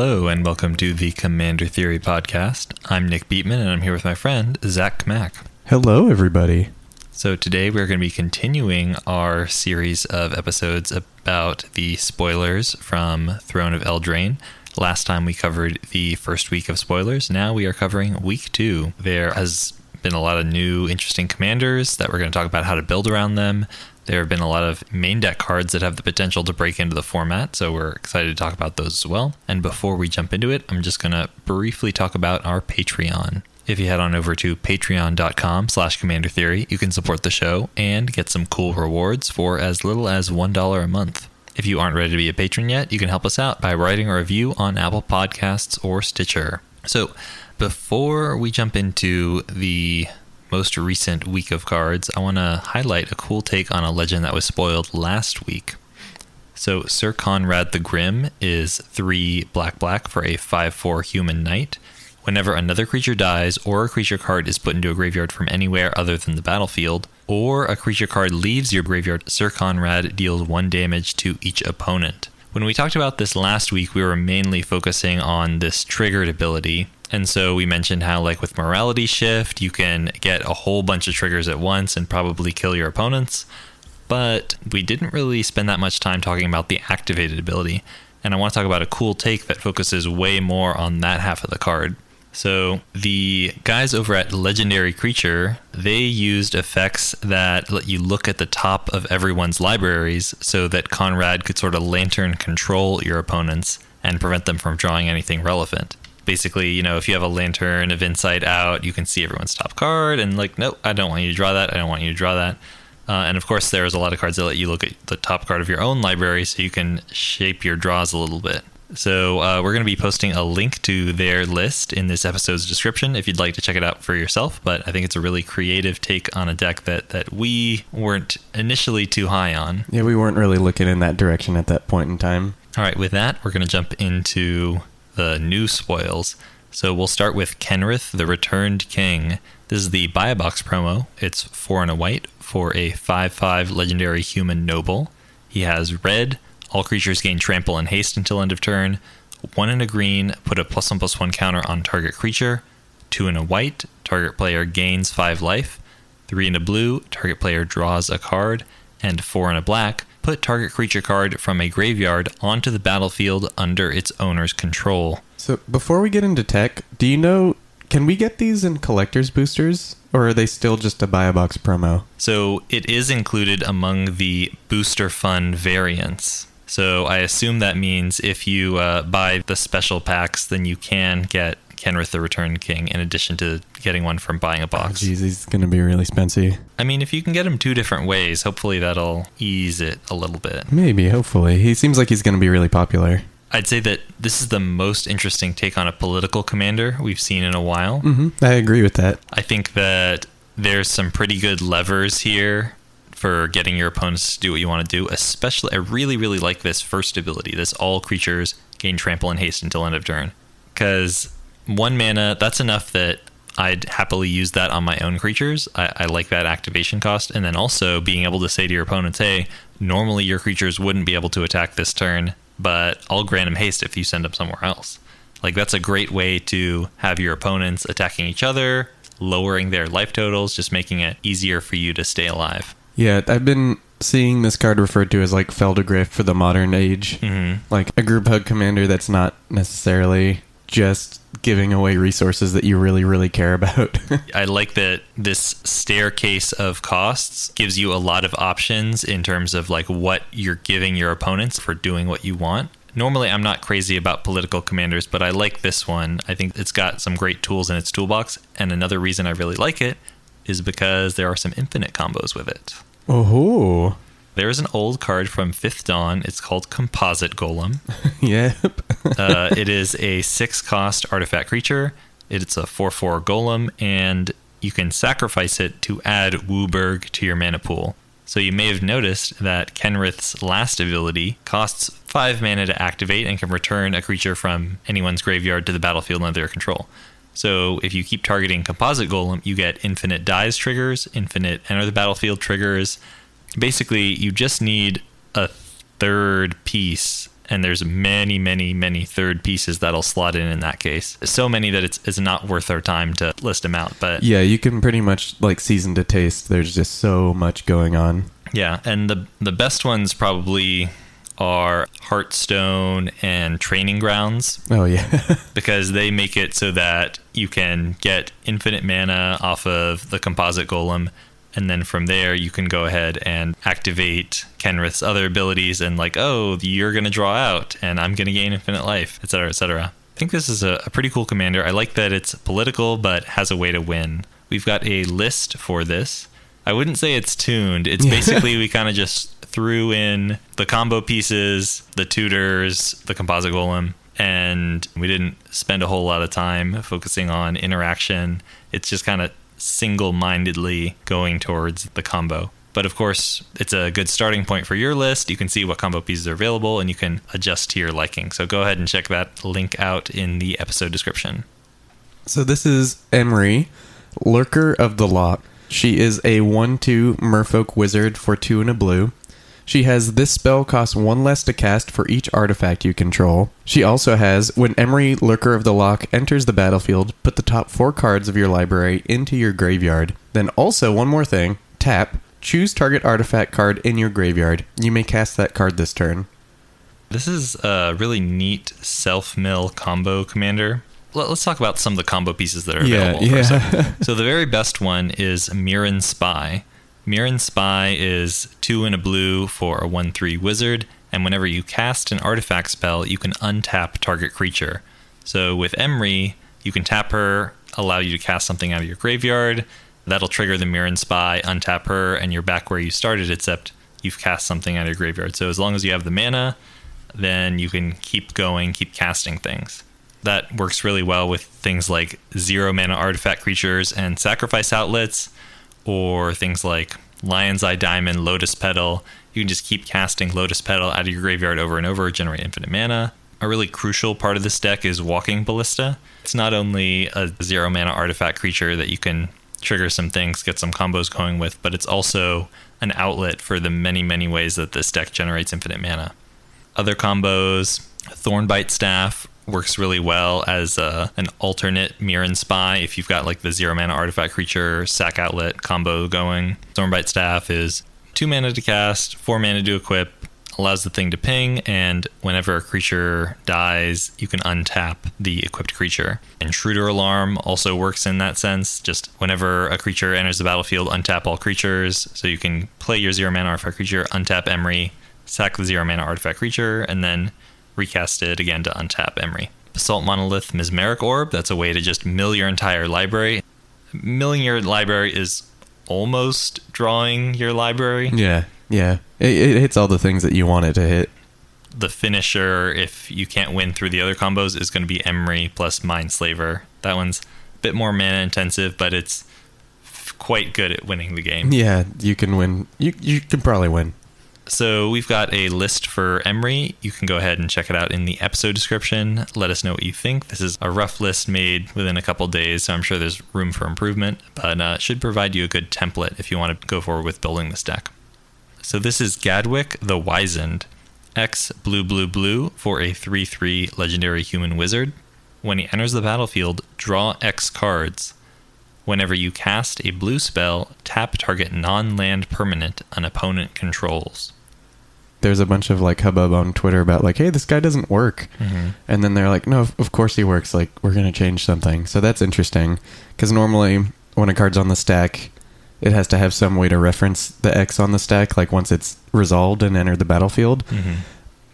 Hello, and welcome to the Commander Theory podcast. I'm Nick Beatman, and I'm here with my friend, Zach Kmack. Hello, everybody. So, today we're going to be continuing our series of episodes about the spoilers from Throne of Eldraine. Last time we covered the first week of spoilers. Now we are covering week two. There has been a lot of new, interesting commanders that we're going to talk about how to build around them. There have been a lot of main deck cards that have the potential to break into the format, so we're excited to talk about those as well. And before we jump into it, I'm just going to briefly talk about our Patreon. If you head on over to patreon.com slash commander theory, you can support the show and get some cool rewards for as little as $1 a month. If you aren't ready to be a patron yet, you can help us out by writing a review on Apple Podcasts or Stitcher. So, before we jump into the most recent week of cards, I want to highlight a cool take on a legend that was spoiled last week. So, Syr Konrad the Grim is 3 black black for a 5 4 human knight. Whenever another creature dies, or a creature card is put into a graveyard from anywhere other than the battlefield, or a creature card leaves your graveyard, Syr Konrad deals 1 damage to each opponent. When we talked about this last week, we were mainly focusing on this triggered ability, and so we mentioned how, like with Morality Shift, you can get a whole bunch of triggers at once and probably kill your opponents. But we didn't really spend that much time talking about the activated ability. And I want to talk about a cool take that focuses way more on that half of the card. So the guys over at Legendary Creature, they used effects that let you look at the top of everyone's libraries so that Konrad could sort of lantern control your opponents and prevent them from drawing anything relevant basically, you know, if you have a lantern of insight out, you can see everyone's top card and like, nope, I don't want you to draw that. I don't want you to draw that. Uh, and of course, there's a lot of cards that let you look at the top card of your own library so you can shape your draws a little bit. So uh, we're going to be posting a link to their list in this episode's description if you'd like to check it out for yourself. But I think it's a really creative take on a deck that that we weren't initially too high on. Yeah, we weren't really looking in that direction at that point in time. All right, with that, we're going to jump into the new spoils. So we'll start with Kenrith, the Returned King. This is the buy a box promo. It's four and a white for a 5 5 legendary human noble. He has red, all creatures gain trample and haste until end of turn. One in a green, put a plus one plus one counter on target creature. Two in a white, target player gains five life. Three in a blue, target player draws a card. And four in a black, put target creature card from a graveyard onto the battlefield under its owner's control. So before we get into tech, do you know can we get these in collector's boosters or are they still just a buy a box promo? So it is included among the booster fun variants. So I assume that means if you uh, buy the special packs, then you can get Kenrith the Return King in addition to getting one from buying a box. Jeez, he's going to be really expensive. I mean, if you can get him two different ways, hopefully that'll ease it a little bit. Maybe, hopefully. He seems like he's going to be really popular. I'd say that this is the most interesting take on a political commander we've seen in a while. Mm-hmm. I agree with that. I think that there's some pretty good levers here for getting your opponents to do what you want to do. Especially, I really, really like this first ability. This all creatures gain trample and haste until end of turn. Because one mana, that's enough that I'd happily use that on my own creatures. I, I, like that activation cost. And then also being able to say to your opponents, hey, normally your creatures wouldn't be able to attack this turn, but I'll grant them haste if you send them somewhere else. Like, that's a great way to have your opponents attacking each other, lowering their life totals, just making it easier for you to stay alive. Yeah, I've been seeing this card referred to as like Phelddagrif for the modern age. Mm-hmm. Like a group hug commander that's not necessarily just giving away resources that you really, really care about. I like that this staircase of costs gives you a lot of options in terms of like what you're giving your opponents for doing what you want. Normally, I'm not crazy about political commanders, but I like this one. I think it's got some great tools in its toolbox. And another reason I really like it is because there are some infinite combos with it. Oh. There is an old card from Fifth Dawn. It's called Composite Golem. yep. uh, it is a six cost artifact creature. It's a 4 4 golem, and you can sacrifice it to add WUBRG to your mana pool. So you may have noticed that Kenrith's last ability costs 5 mana to activate and can return a creature from anyone's graveyard to the battlefield under their control. So if you keep targeting Composite Golem, you get infinite dies triggers, infinite enter the battlefield triggers. Basically, you just need a third piece and there's many, many, many third pieces that'll slot in in that case. So many that it's it's not worth our time to list them out. But Yeah, you can pretty much like season to taste. There's just so much going on. yeah, and the the best ones probably are Heartstone and Training Grounds Oh yeah. because they make it so that you can get infinite mana off of the composite golem and then from there you can go ahead and activate Kenrith's other abilities and like oh you're going to draw out and I'm going to gain infinite life etc etc I think this is a, a pretty cool commander. I like that it's political but has a way to win. We've got a list for this. I wouldn't say it's tuned. It's basically we kind of just threw in the combo pieces the tutors the composite golem and we didn't spend a whole lot of time focusing on interaction. It's just kind of single mindedly going towards the combo. But of course, it's a good starting point for your list. You can see what combo pieces are available and you can adjust to your liking. So go ahead and check that link out in the episode description. So this is Emry, Lurker of the Loch. She is a 1-2 merfolk wizard for 2 and a blue. She has this spell costs 1 less to cast for each artifact you control. She also has when Emry, Lurker of the Loch enters the battlefield, put the top 4 cards of your library into your graveyard. Then also one more thing, tap, choose target artifact card in your graveyard. You may cast that card this turn. This is a really neat self mill combo commander. Let- Let's talk about some of the combo pieces that are Yeah, available for yeah. a. So the very best one is Mirran Spy. Mirran Spy is two in a blue for a 1 3 wizard, and whenever you cast an artifact spell, you can untap target creature. So with Emry, you can tap her, allow you to cast something out of your graveyard. That'll trigger the Mirran Spy, untap her, and you're back where you started, except you've cast something out of your graveyard. So as long as you have the mana, then you can keep going, keep casting things. That works really well with things like zero mana artifact creatures and sacrifice outlets, or things like Lion's Eye Diamond, Lotus Petal. You can just keep casting Lotus Petal out of your graveyard over and over, generate infinite mana. A really crucial part of this deck is Walking Ballista. It's not only a zero mana artifact creature that you can trigger some things, get some combos going with, but it's also an outlet for the many, many ways that this deck generates infinite mana other combos. Thornbite Staff works really well as a, an alternate Mirran Spy if you've got like the zero mana artifact creature sack outlet combo going. Thornbite Staff is two mana to cast, four mana to equip, allows the thing to ping, and whenever a creature dies, you can untap the equipped creature. Intruder Alarm also works in that sense. Just whenever a creature enters the battlefield, untap all creatures. So you can play your zero mana artifact creature, untap Emry, sack the zero mana artifact creature, and then recast it again to untap Emry. Basalt Monolith Mesmeric Orb, that's a way to just mill your entire library. Milling your library is almost drawing your library. Yeah, yeah. It, it hits all the things that you want it to hit. The finisher, if you can't win through the other combos, is going to be Emery plus Mindslaver. That one's a bit more mana intensive, but it's quite good at winning the game. Yeah, you can win. You you can probably win. So we've got a list for Emry. You can go ahead and check it out in the episode description. Let us know what you think. This is a rough list made within a couple days, so I'm sure there's room for improvement, but uh, it should provide you a good template if you want to go forward with building this deck. So this is Gadwick the Wizened, X blue blue blue for a 3 3 legendary human wizard. When he enters the battlefield, draw X cards. Whenever you cast a blue spell, tap target non land permanent an opponent controls. There's a bunch of like hubbub on Twitter about like, hey, this guy doesn't work, mm-hmm. and then they're like, no, of- of course he works. Like, we're gonna change something. So that's interesting because normally when a card's on the stack, it has to have some way to reference the X on the stack. Like once it's resolved and entered the battlefield. Mm-hmm.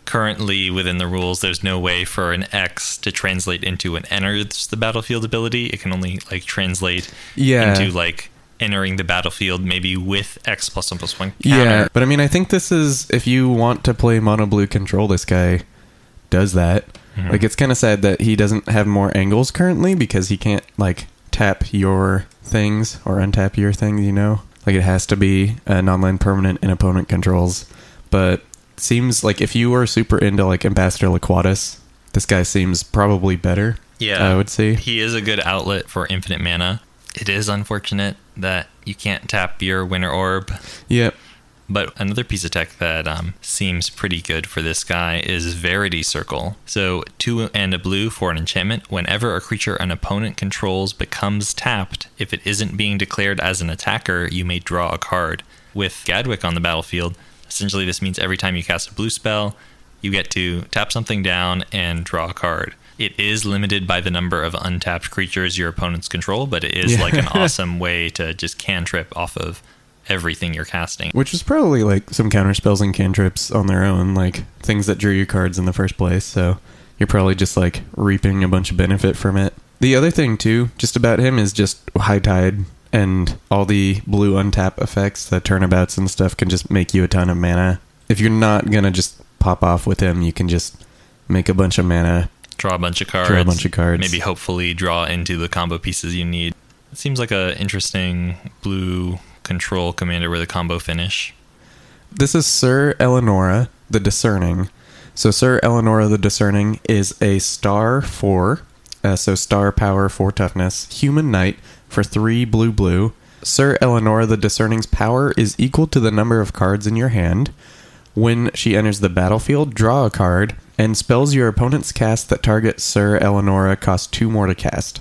Currently, within the rules, there's no way for an X to translate into an enters the battlefield ability. It can only like translate Yeah. into like entering the battlefield, maybe with X plus one plus one Yeah, but I mean, I think this is if you want to play mono blue control, this guy does that. Mhm. Like, it's kind of sad that he doesn't have more angles currently because he can't like tap your things or untap your things. You know, like it has to be a non-land permanent and opponent controls. But seems like if you were super into like Ambassador Laquatus, this guy seems probably better. Yeah, I would say. he is a good outlet for infinite mana. It is unfortunate that you can't tap your Winter Orb. Yep. But another piece of tech that um, seems pretty good for this guy is Verity Circle. So, two and a blue for an enchantment. Whenever a creature an opponent controls becomes tapped, if it isn't being declared as an attacker, you may draw a card. With Gadwick on the battlefield, essentially this means every time you cast a blue spell, you get to tap something down and draw a card. It is limited by the number of untapped creatures your opponents control, but it is Yeah. like an awesome way to just cantrip off of everything you're casting. Which is probably like some counter spells and cantrips on their own, like things that drew you cards in the first place. So you're probably just like reaping a bunch of benefit from it. The other thing too, just about him is just high tide and all the blue untap effects, the turnabouts and stuff can just make you a ton of mana. If you're not gonna just pop off with him, you can just make a bunch of mana. Draw a bunch of cards. Draw a bunch of cards. Maybe hopefully draw into the combo pieces you need. It seems like a interesting blue control commander with a combo finish. This is Syr Elenora the Discerning. So Syr Elenora the Discerning is a star four, uh, so star power four toughness, human knight for three blue blue. Syr Elenora the Discerning's power is equal to the number of cards in your hand. When she enters the battlefield, draw a card, and spells your opponent's cast that target Syr Elenora cost two more to cast.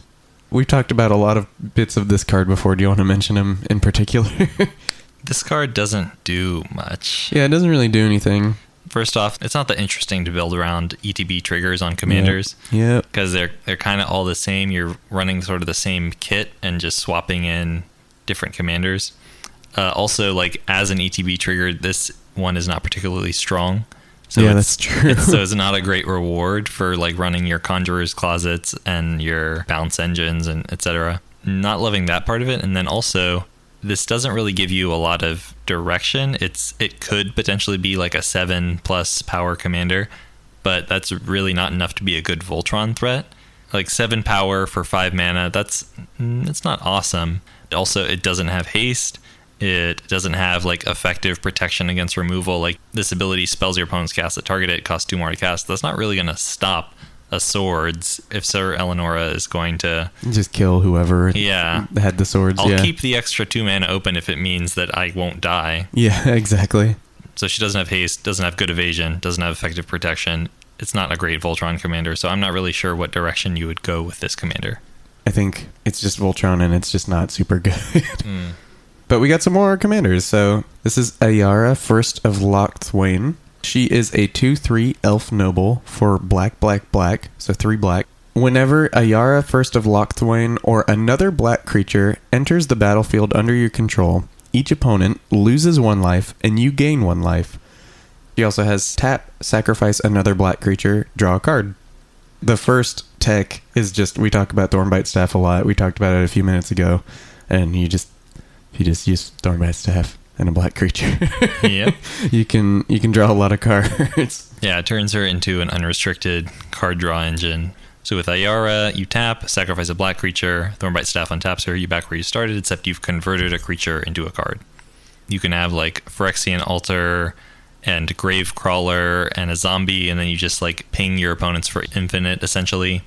We've talked about a lot of bits of this card before. Do you want to mention them in particular? This card doesn't do much. yeah, it doesn't really do anything. First off, it's not that interesting to build around ETB triggers on commanders Yep. because they're they're kind of all the same. You're running sort of the same kit and just swapping in different commanders. Uh, also, like as an ETB trigger, this one is not particularly strong. So Yeah, it's- that's true. it's, so it's not a great reward for like running your conjurer's closets and your bounce engines and etc. Not loving that part of it, and then also this doesn't really give you a lot of direction. It's it could potentially be like a seven plus power commander, but that's really not enough to be a good Voltron threat. Like seven power for five mana, that's mm, it's not awesome. Also, it doesn't have haste. It doesn't have like effective protection against removal. Like this ability spells your opponent's cast that target it costs two more to cast. That's not really going to stop a swords if Syr Elenora is going to. Just kill whoever Yeah, had the swords. I'll yeah. keep the extra two mana open if it means that I won't die. Yeah, exactly. So she doesn't have haste, doesn't have good evasion, doesn't have effective protection. It's not a great Voltron commander, so I'm not really sure what direction you would go with this commander. I think it's just Voltron and it's just not super good. Hmm. But we got some more commanders. So this is Ayara, first of Locthwain. She is a 2 3 elf noble for black, black, black. So 3 black. Whenever Ayara, first of Locthwain, or another black creature enters the battlefield under your control, each opponent loses one life and you gain one life. She also has tap, sacrifice another black creature, draw a card. The first tech is just we talk about Thornbite Staff a lot. We talked about it a few minutes ago, and you just you just use Thornbite Staff and a black creature. yep. you can you can draw a lot of cards. Yeah, it turns her into an unrestricted card draw engine. So with Ayara, you tap, sacrifice a black creature, Thornbite Staff untaps her, you back where you started, except you've converted a creature into a card. You can have like Phyrexian Altar and Gravecrawler and a zombie, and then you just like ping your opponents for infinite essentially.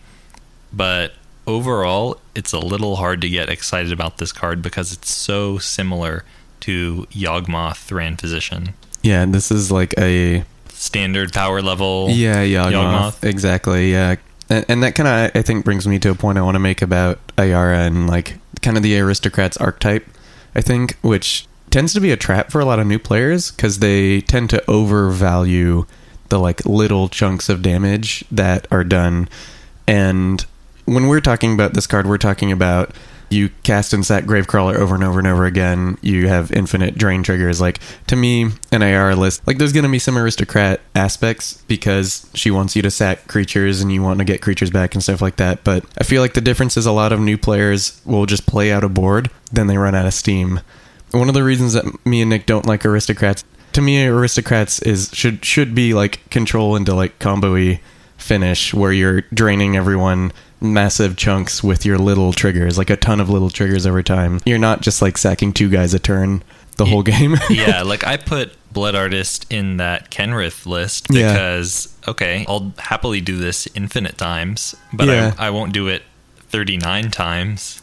But overall, it's a little hard to get excited about this card because it's so similar to Yawgmoth Thran Physician. yeah, and this is like a Standard power level. yeah Yawgmoth. Yawgmoth. exactly yeah, and, and that kind of I think brings me to a point I want to make about Ayara and like kind of the aristocrats archetype. I think which tends to be a trap for a lot of new players because they tend to overvalue the like little chunks of damage that are done. And when we're talking about this card, we're talking about you cast and sack Gravecrawler over and over and over again. You have infinite drain triggers. Like to me, an Ayara list, like there's going to be some aristocrat aspects because she wants you to sack creatures and you want to get creatures back and stuff like that. But I feel like the difference is a lot of new players will just play out a board, then they run out of steam. One of the reasons that me and Nick don't like aristocrats, to me, aristocrats is should should be like control into like combo-y finish where you're draining everyone massive chunks with your little triggers, like a ton of little triggers over time. You're not just like sacking two guys a turn the whole game. yeah, like I put Blood Artist in that Kenrith list Yeah. because okay, I'll happily do this infinite times, but Yeah. I, I won't do it 39 times.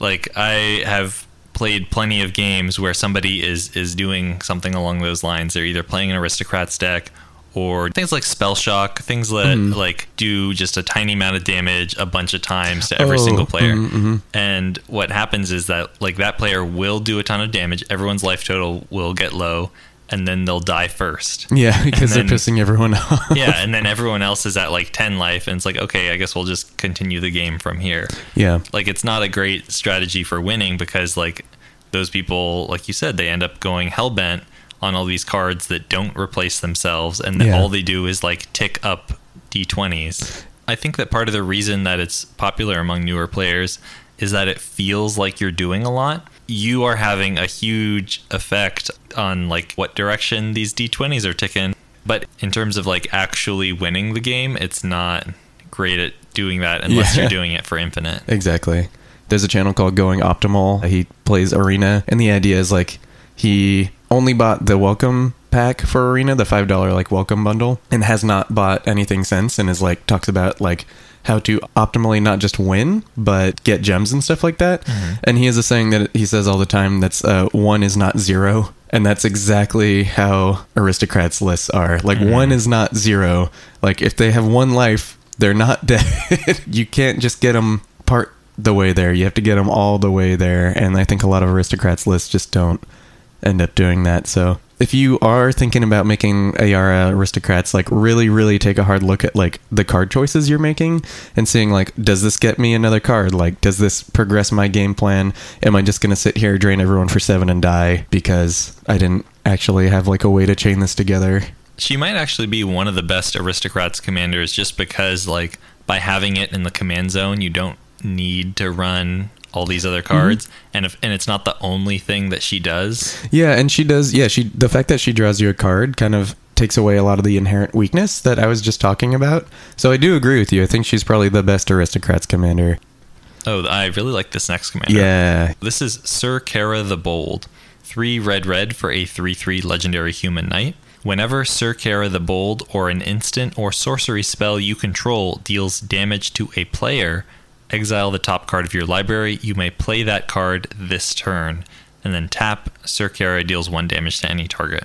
Like I have played plenty of games where somebody is is doing something along those lines. They're either playing an aristocrats deck or things like spell shock, things that Mm-hmm. like do just a tiny amount of damage a bunch of times to every Oh, single player. mhm, mhm. And what happens is that like that player will do a ton of damage. Everyone's life total will get low, and then they'll die first. Yeah, because they're pissing everyone off. yeah, and then everyone else is at like ten life, and it's like okay, I guess we'll just continue the game from here. yeah. Like it's not a great strategy for winning because like those people, like you said, they end up going hellbent on all these cards that don't replace themselves, and then Yeah. all they do is like tick up d20s. I think that part of the reason that it's popular among newer players is that it feels like you're doing a lot. You are having a huge effect on like what direction these d20s are ticking. But in terms of like actually winning the game, it's not great at doing that unless Yeah. you're doing it for infinite. Exactly. There's a channel called Going Optimal. He plays Arena, and the idea is like he only bought the welcome pack for Arena, the five dollar like welcome bundle, and has not bought anything since. And is like talks about like how to optimally not just win but get gems and stuff like that. And he has a saying that he says all the time that's uh, one is not zero. And that's exactly how aristocrats lists are. Like one is not zero. Like if they have one life, they're not dead. you can't just get them part the way there. You have to get them all the way there. And I think a lot of aristocrats lists just don't end up doing that. So if you are thinking about making AR aristocrats, like really, really take a hard look at like the card choices you're making and seeing like, does this get me another card? Like, does this progress my game plan? Am I just to sit here, drain everyone for seven and die because I didn't actually have like a way to chain this together? She might actually be one of the best aristocrats commanders just because like by having it in the command zone, you don't need to run all these other mm-hmm. cards and if and it's not the only thing that she does. Yeah, and she does. Yeah, she the fact that she draws you a card kind of takes away a lot of the inherent weakness that I was just talking about. So I do agree with you. I think she's probably the best aristocrats commander. Oh, I really like this next commander. Yeah, This is Syr Carah the Bold. Three red red for a 3 3 legendary human knight. Whenever Syr Carah the Bold or an instant or sorcery spell you control deals damage to a player, exile the top card of your library. You may play that card this turn, and then tap Syr Carah deals one damage to any target.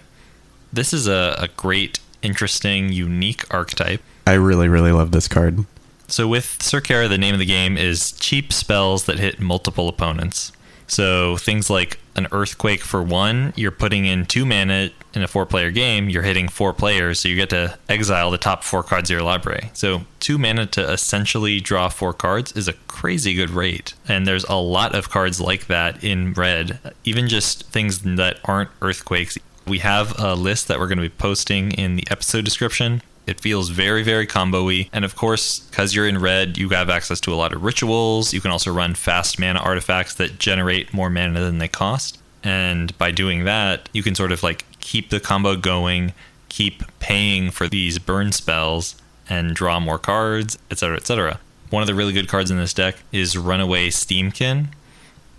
This is a, a great, interesting, unique archetype. I really really love this card. So with Syr Carah, the name of the game is cheap spells that hit multiple opponents. So things like an earthquake for one, you're putting in two mana in a four player game, you're hitting four players, so you get to exile the top four cards of your library. So two mana to essentially draw four cards is a crazy good rate. And there's a lot of cards like that in red, even just things that aren't earthquakes. We have a list that we're going to be posting in the episode description. It feels very, very combo y. And of course, because you're in red, you have access to a lot of rituals. You can also run fast mana artifacts that generate more mana than they cost. And by doing that, you can sort of like keep the combo going, keep paying for these burn spells, and draw more cards, etc., etc. One of the really good cards in this deck is Runaway Steamkin.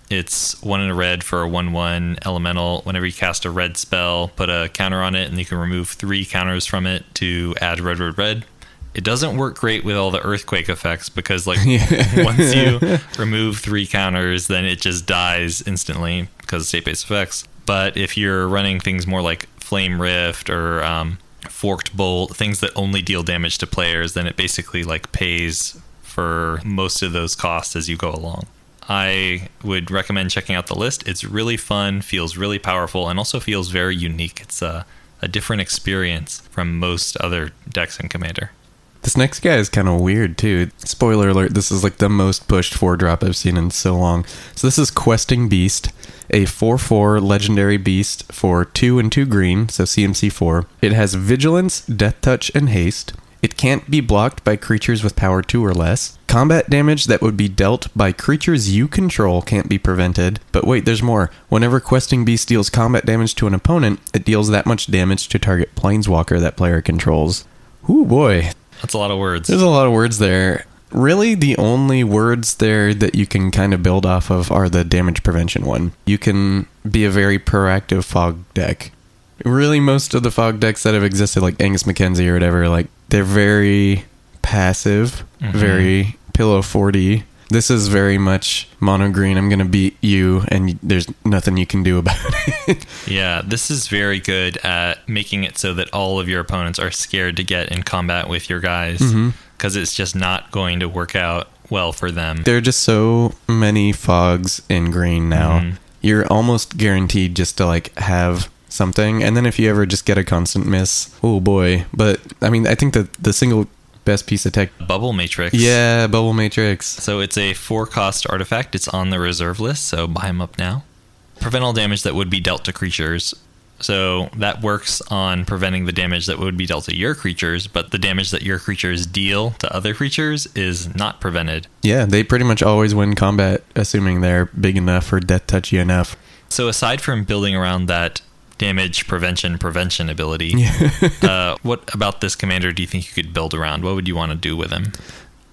It's one in a red for a 1 1 elemental. Whenever you cast a red spell, put a counter on it, and you can remove three counters from it to add red, red, red. It doesn't work great with all the earthquake effects because, like, once you remove three counters, then it just dies instantly because of state based effects. But if you're running things more like Flame Rift or um, Forked Bolt, things that only deal damage to players, then it basically like pays for most of those costs as you go along. I would recommend checking out the list. It's really fun, feels really powerful, and also feels very unique. It's a, a different experience from most other decks in Commander. This next guy is kind of weird too. Spoiler alert, this is like the most pushed four drop I've seen in so long. So this is Questing Beast, a 4-4 legendary beast for 2 and 2 green, so CMC 4. It has vigilance, death touch, and haste. It can't be blocked by creatures with power 2 or less. Combat damage that would be dealt by creatures you control can't be prevented. But wait, there's more. Whenever Questing Beast deals combat damage to an opponent, it deals that much damage to target planeswalker that player controls. Ooh boy, That's a lot of words. there's a lot of words there. Really, the only words there that you can kind of build off of are the damage prevention one. You can be a very proactive fog deck. Really, most of the fog decks that have existed, like Angus Mackenzie or whatever, like they're very passive, Mhm. very pillow 40, This is very much mono green. I'm going to beat you, and there's nothing you can do about it. Yeah, this is very good at making it so that all of your opponents are scared to get in combat with your guys because it's just not going to work out well for them. there are just so many fogs in green now. Mhm. You're almost guaranteed just to like have something, and then if you ever just get a constant miss, oh boy. But I mean, I think that the single best piece of tech, Bubble Matrix. yeah, bubble matrix. So it's a four cost artifact. It's on the reserve list, so buy them up now. Prevent all damage that would be dealt to creatures. So that works on preventing the damage that would be dealt to your creatures, but the damage that your creatures deal to other creatures is not prevented. Yeah, they pretty much always win combat, assuming they're big enough or death touchy enough. So aside from building around that damage prevention prevention ability, uh, what about this commander do you think you could build around? What would you want to do with him?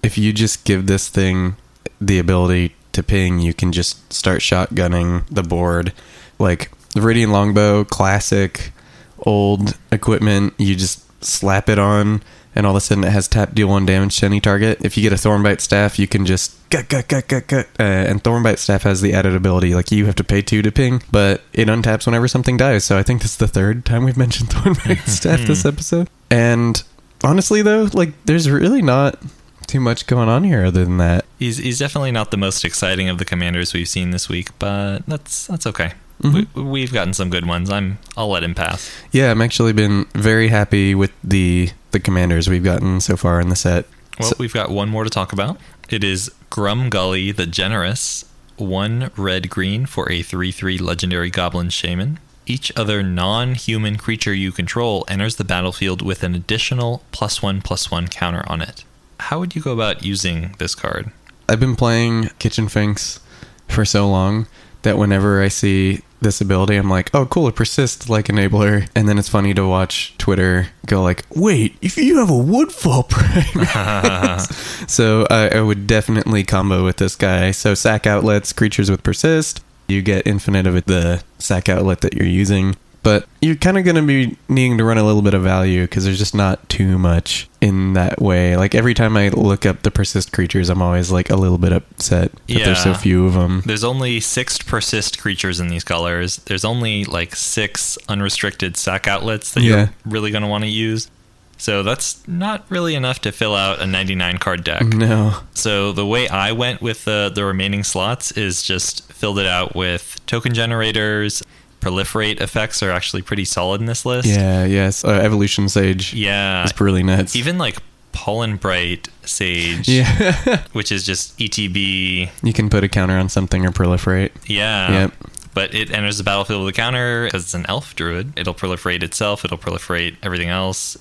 if you just give this thing the ability to ping, you can just start shotgunning the board. Like the Viridian Longbow, classic, old equipment, you just slap it on, and all of a sudden it has tap deal one damage to any target. If you get a Thornbite Staff, you can just gut, gut, gut, gut, gut. Uh, and Thornbite Staff has the added ability, like you have to pay two to ping, but it untaps whenever something dies. So I think this is the third time we've mentioned Thornbite Staff this episode. And honestly, though, like there's really not too much going on here other than that. He's he's definitely not the most exciting of the commanders we've seen this week, but that's that's okay. Mhm. We, we've gotten some good ones. I'm I'll let him pass. Yeah, I'm actually been very happy with the the commanders we've gotten so far in the set. Well, So- we've got one more to talk about. It is Grumgully the Generous, one red green for a 3 3 legendary goblin shaman. Each other non human creature you control enters the battlefield with an additional plus one plus one counter on it. How would you go about using this card? I've been playing Kitchen Finks for so long that whenever I see this ability, I'm like, oh, cool, it persists like enabler. And then it's funny to watch Twitter go like, wait, if you have a Woodfall Primus. so I, I would definitely combo with this guy. So sack outlets, creatures with persist. You get infinite of it, the sack outlet that you're using. But you're kind of going to be needing to run a little bit of value because there's just not too much in that way. Like every time I look up the persist creatures, I'm always like a little bit upset that there's so few of them. There's only six persist creatures in these colors. There's only like six unrestricted sac outlets that Yeah. you're really going to want to use. So that's not really enough to fill out a 99 card deck. No. So the way I went with the, the remaining slots is just filled it out with token generators. Proliferate effects are actually pretty solid in this list. Yeah, yes. Uh, Evolution Sage Yeah. It's really nuts. Even like Pollenbright Sage, yeah. which is just ETB. you can put a counter on something or proliferate. Yeah. Yep. But it enters the battlefield with a counter because it's an elf druid. It'll proliferate itself. It'll proliferate everything else.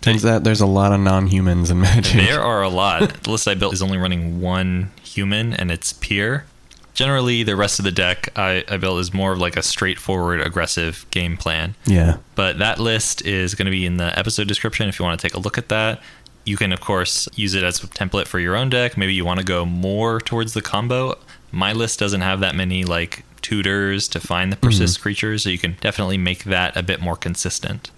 Turns out there's a lot of non humans in Magic. There are a lot. the list I built is only running one human, and it's Pir. Generally, the rest of the deck I, I built is more of like a straightforward, aggressive game plan. Yeah. But that list is going to be in the episode description if you want to take a look at that. You can, of course, use it as a template for your own deck. Maybe you want to go more towards the combo. My list doesn't have that many like tutors to find the mm-hmm. persist creatures, so you can definitely make that a bit more consistent.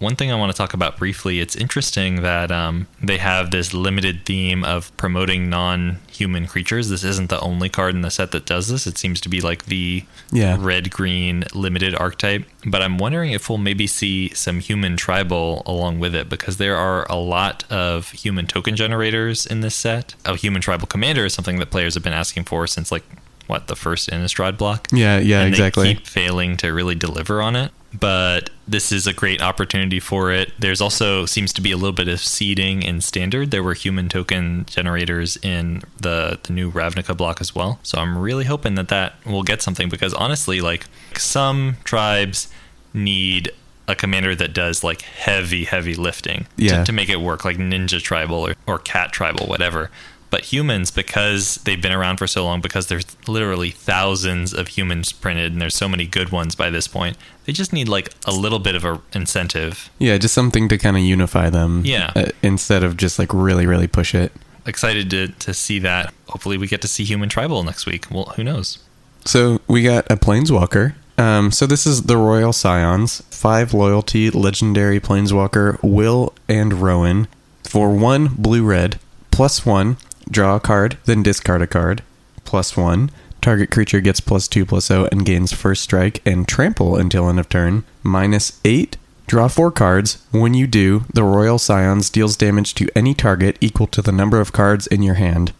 One thing I want to talk about briefly, it's interesting that um, they have this limited theme of promoting non human creatures. This isn't the only card in the set that does this. It seems to be like the Yeah. red green limited archetype. But I'm wondering if we'll maybe see some human tribal along with it because there are a lot of human token generators in this set. A human tribal commander is something that players have been asking for since like what the first Innistrad block. Yeah, yeah, and exactly. They keep failing to really deliver on it. But this is a great opportunity for it. There's also seems to be a little bit of seeding in standard. There were human token generators in the, the new Ravnica block as well. So I'm really hoping that that will get something because honestly, like some tribes need a commander that does like heavy, heavy lifting Yeah. to, to make it work, like Ninja Tribal or, or Cat Tribal, whatever. But humans, because they've been around for so long, because there's literally thousands of humans printed, and there's so many good ones by this point, they just need like a little bit of a incentive. Yeah, just something to kind of unify them. Yeah. uh, instead of just like really, really push it. Excited to, to see that. Hopefully, we get to see human tribal next week. Well, who knows? So we got a planeswalker. Um, so this is the Royal Scions, five loyalty, legendary planeswalker, Will and Rowan, for one blue red, plus one. Draw a card, then discard a card. Plus one. Target creature gets plus two plus zero and gains first strike and trample until end of turn. Minus eight. Draw four cards. When you do, the Royal Scions deals damage to any target equal to the number of cards in your hand.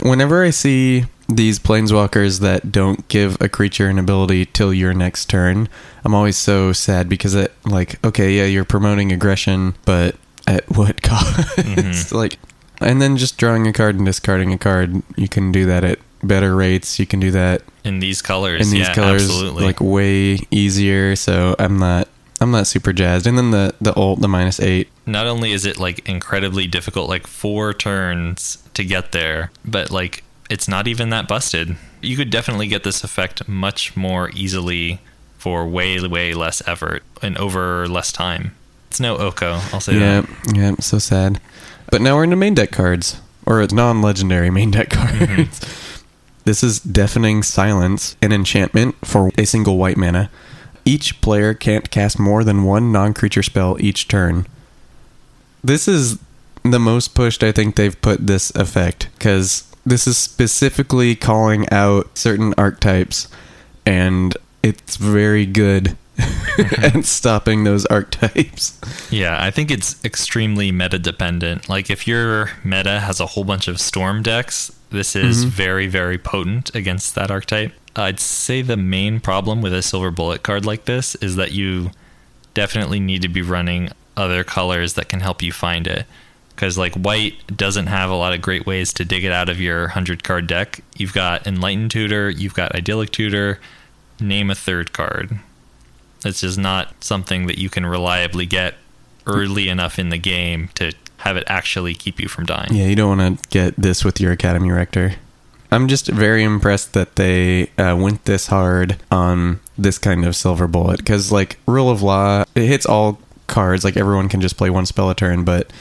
Whenever I see these planeswalkers that don't give a creature an ability till your next turn, I'm always so sad because it like okay, yeah, you're promoting aggression, but at what cost? Mm-hmm. like and then just drawing a card and discarding a card, you can do that at better rates. You can do that In these colors, in these yeah, colors absolutely. like way easier, so I'm not I'm not super jazzed. And then the the ult, the minus 8. not only is it like incredibly difficult, like four turns to get there, but like it's not even that busted. You could definitely get this effect much more easily for way, way less effort and over less time. It's no Oko, I'll say Yeah, that. yeah, so sad. But now we're into main deck cards or non-legendary main deck cards. Mm-hmm. This is Deafening Silence, an enchantment for a single white mana. Each player can't cast more than one non-creature spell each turn. This is the most pushed I think they've put this effect because this is specifically calling out certain archetypes and it's very good at stopping those archetypes. Yeah, I think it's extremely meta dependent. Like if your meta has a whole bunch of storm decks, this is mm-hmm. very, very potent against that archetype. I'd say the main problem with a silver bullet card like this is that you definitely need to be running other colors that can help you find it. Because like white doesn't have a lot of great ways to dig it out of your hundred card deck. You've got enlightened tutor, you've got idyllic tutor. Name a third card. It's just not something that you can reliably get early enough in the game to have it actually keep you from dying. Yeah, you don't want to get this with your Academy Rector. I'm just very impressed that they uh, went this hard on this kind of silver bullet because, like, rule of law, it hits all cards. Like, everyone can just play one spell a turn, but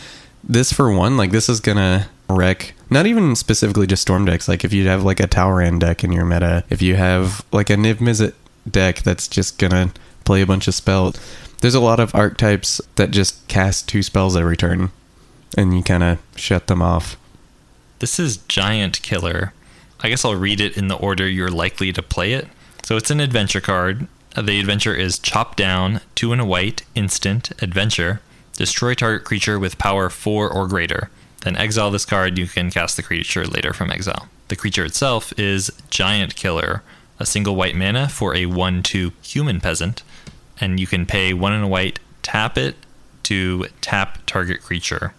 this for one, like, this is gonna wreck. Not even specifically just storm decks. Like, if you have like a Toweran deck in your meta, if you have like a Niv Mizzet deck that's just gonna play a bunch of spells. There's a lot of archetypes that just cast two spells every turn, and you kind of shut them off. This is Giant Killer. I guess I'll read it in the order you're likely to play it. So it's an adventure card. Uh, The adventure is Chop Down, 2 and a white, instant, adventure. Destroy target creature with power 4 or greater. Then exile this card, you can cast the creature later from exile. The creature itself is Giant Killer, a single white mana for a 1 2 human peasant. And you can pay 1 and a white, tap it to tap target creature.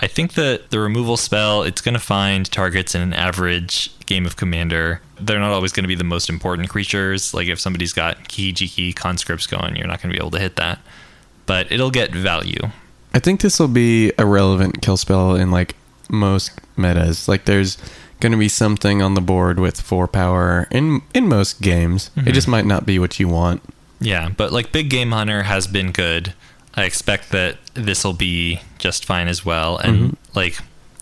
I think that the removal spell, it's going to find targets in an average game of Commander. They're not always going to be the most important creatures. Like if somebody's got Kiki-Jiki, conscripts going, you're not going to be able to hit that. But it'll get value. I think this will be a relevant kill spell in like most metas. Like there's going to be something on the board with four power in in most games. It mm-hmm. just might not be what you want. Yeah, but like Big Game Hunter has been good. I expect that this will be just fine as well. And mm-hmm. like